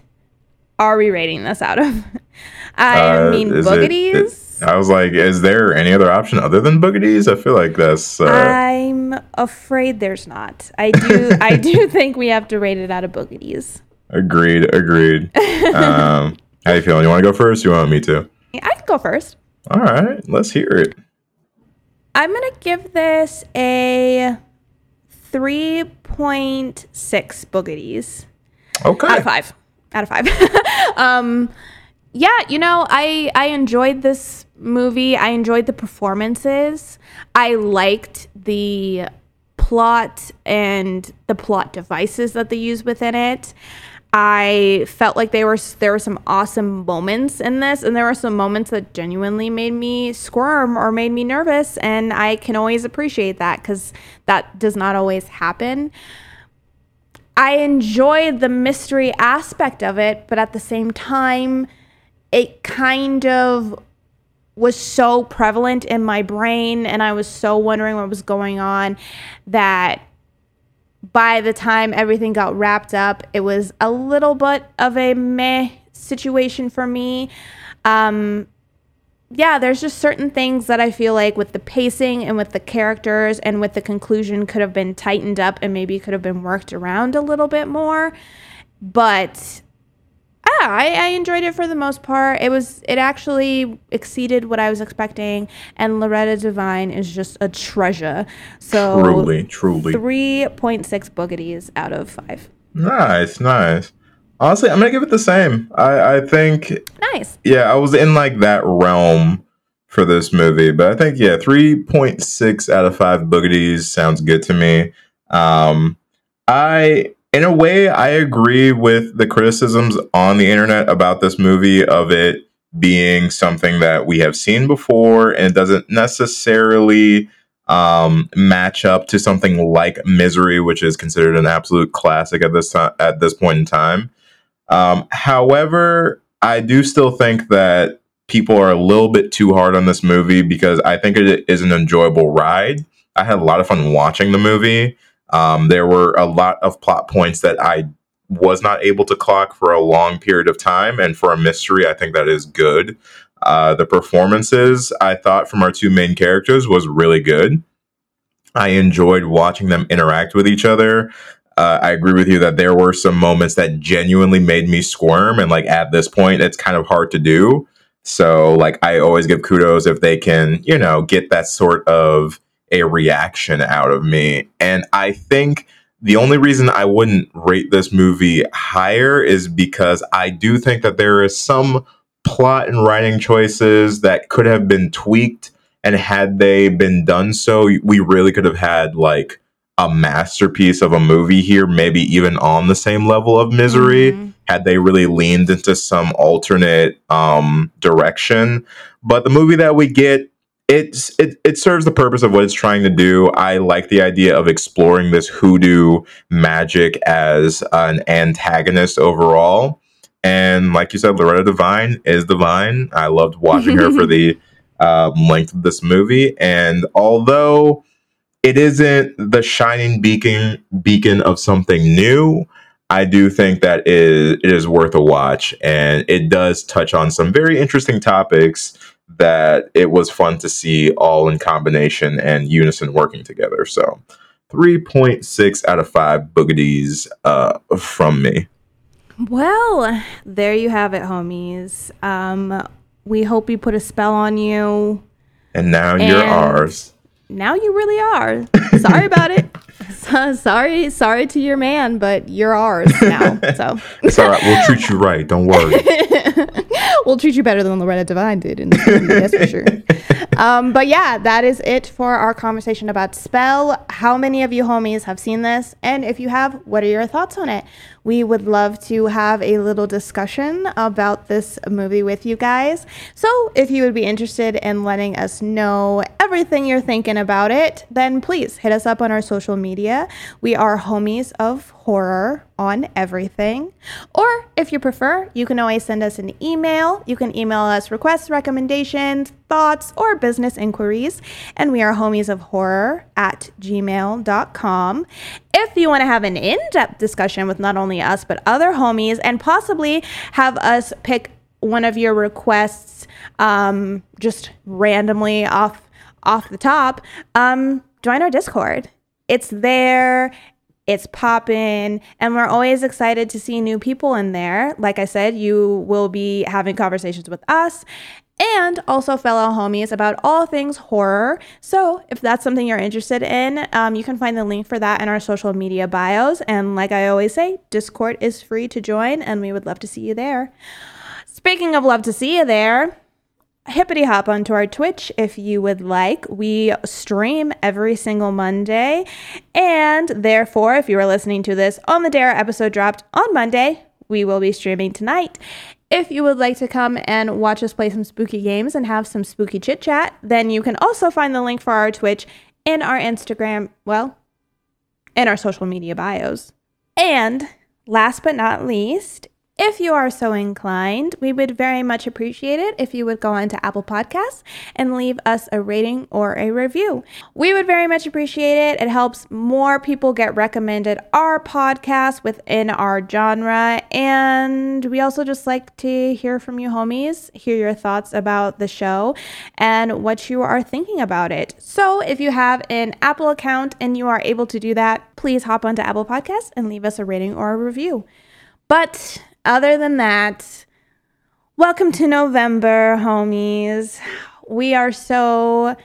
S1: are we rating this out of i
S2: Uh,
S1: mean
S2: is it-
S1: boogities
S2: I was like, is there any other option other than boogities? I feel like that's. Uh,
S1: I'm afraid there's not. I do. I do think we have to rate it out of boogities.
S2: agreed. Agreed. um, how you feeling? You want to go first? You want me to?
S1: I can go first.
S2: All right. Let's hear it.
S1: I'm gonna give this a three point six boogities
S2: Okay.
S1: out of five. Out of five. um, yeah, you know, I I enjoyed this movie. I enjoyed the performances. I liked the plot and the plot devices that they use within it. I felt like they were there were some awesome moments in this, and there were some moments that genuinely made me squirm or made me nervous, and I can always appreciate that because that does not always happen. I enjoyed the mystery aspect of it, but at the same time, it kind of was so prevalent in my brain and I was so wondering what was going on that by the time everything got wrapped up, it was a little bit of a meh situation for me. Um, yeah, there's just certain things that I feel like with the pacing and with the characters and with the conclusion could have been tightened up and maybe could have been worked around a little bit more. But I, I enjoyed it for the most part. It was it actually exceeded what I was expecting, and Loretta Devine is just a treasure. So
S2: Truly, truly.
S1: three point six boogities out of five.
S2: Nice, nice. Honestly, I'm gonna give it the same. I, I think,
S1: Nice.
S2: yeah, I was in like that realm for this movie, but I think yeah, three point six out of five boogities sounds good to me. Um, I, in a way, I agree with the criticisms on the internet about this movie of it being something that we have seen before and doesn't necessarily um, match up to something like Misery, which is considered an absolute classic at this time at this point in time. Um, however, I do still think that people are a little bit too hard on this movie because I think it is an enjoyable ride. I had a lot of fun watching the movie. Um, there were a lot of plot points that I was not able to clock for a long period of time, and for a mystery, I think that is good. Uh, the performances I thought from our two main characters was really good. I enjoyed watching them interact with each other. Uh, I agree with you that there were some moments that genuinely made me squirm, and like at this point, it's kind of hard to do. So, like, I always give kudos if they can, you know, get that sort of a reaction out of me. And I think the only reason I wouldn't rate this movie higher is because I do think that there is some plot and writing choices that could have been tweaked. And had they been done so, we really could have had like a masterpiece of a movie here, maybe even on the same level of misery,
S1: Mhm.
S2: had they really leaned into some alternate um, direction. But the movie that we get, it's it, it serves the purpose of what it's trying to do. I like the idea of exploring this hoodoo magic as an antagonist overall. And like you said, Loretta Devine is divine. I loved watching her for the um, length of this movie. And although it isn't the shining beacon beacon of something new, I do think that is it is worth a watch, and it does touch on some very interesting topics that it was fun to see all in combination and unison working together. So, three point six out of five boogities uh, from me.
S1: Well, there you have it, homies. Um, we hope we put a spell on you.
S2: And now you're ours.
S1: Now you really are. Sorry about it. So- sorry, sorry to your man, but you're ours now. So
S2: It's all right. We'll treat you right. Don't worry.
S1: we'll treat you better than Loretta Devine did in movie, that's for sure. Um, but yeah, that is it for our conversation about Spell. How many of you homies have seen this? And if you have, what are your thoughts on it? We would love to have a little discussion about this movie with you guys. So if you would be interested in letting us know everything you're thinking about it, then please hit us up on our social media. We are homies of horror on everything. Or if you prefer, you can always send us an email. You can email us requests, recommendations, thoughts, or business inquiries. And we are homies of horror at gmail.com. If you want to have an in depth discussion with not only us, but other homies, and possibly have us pick one of your requests um, just randomly off off the top, um, join our Discord. It's there. It's popping and we're always excited to see new people in there. Like I said, you will be having conversations with us and also fellow homies about all things horror. So, if that's something you're interested in, um, you can find the link for that in our social media bios. And like I always say, Discord is free to join, and we would love to see you there. Speaking of love to see you there, hippity hop onto our Twitch if you would like. We stream every single Monday. And therefore, if you are listening to this on the day our episode dropped on Monday, we will be streaming tonight. If you would like to come and watch us play some spooky games and have some spooky chit chat, then you can also find the link for our Twitch in our Instagram, well, in our social media bios. And last but not least, if you are so inclined, we would very much appreciate it if you would go onto Apple Podcasts and leave us a rating or a review. We would very much appreciate it. It helps more people get recommended our podcast within our genre. And we also just like to hear from you, homies, hear your thoughts about the show and what you are thinking about it. So if you have an Apple account and you are able to do that, please hop onto Apple Podcasts and leave us a rating or a review. But other than that, welcome to November, homies. We are so,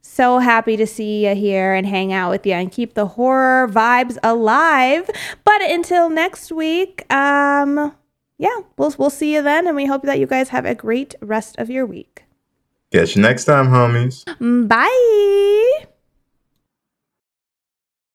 S1: so happy to see you here and hang out with you and keep the horror vibes alive. But until next week, um, yeah, we'll, we'll see you then. And we hope that you guys have a great rest of your week.
S2: Catch you next time, homies.
S1: Bye.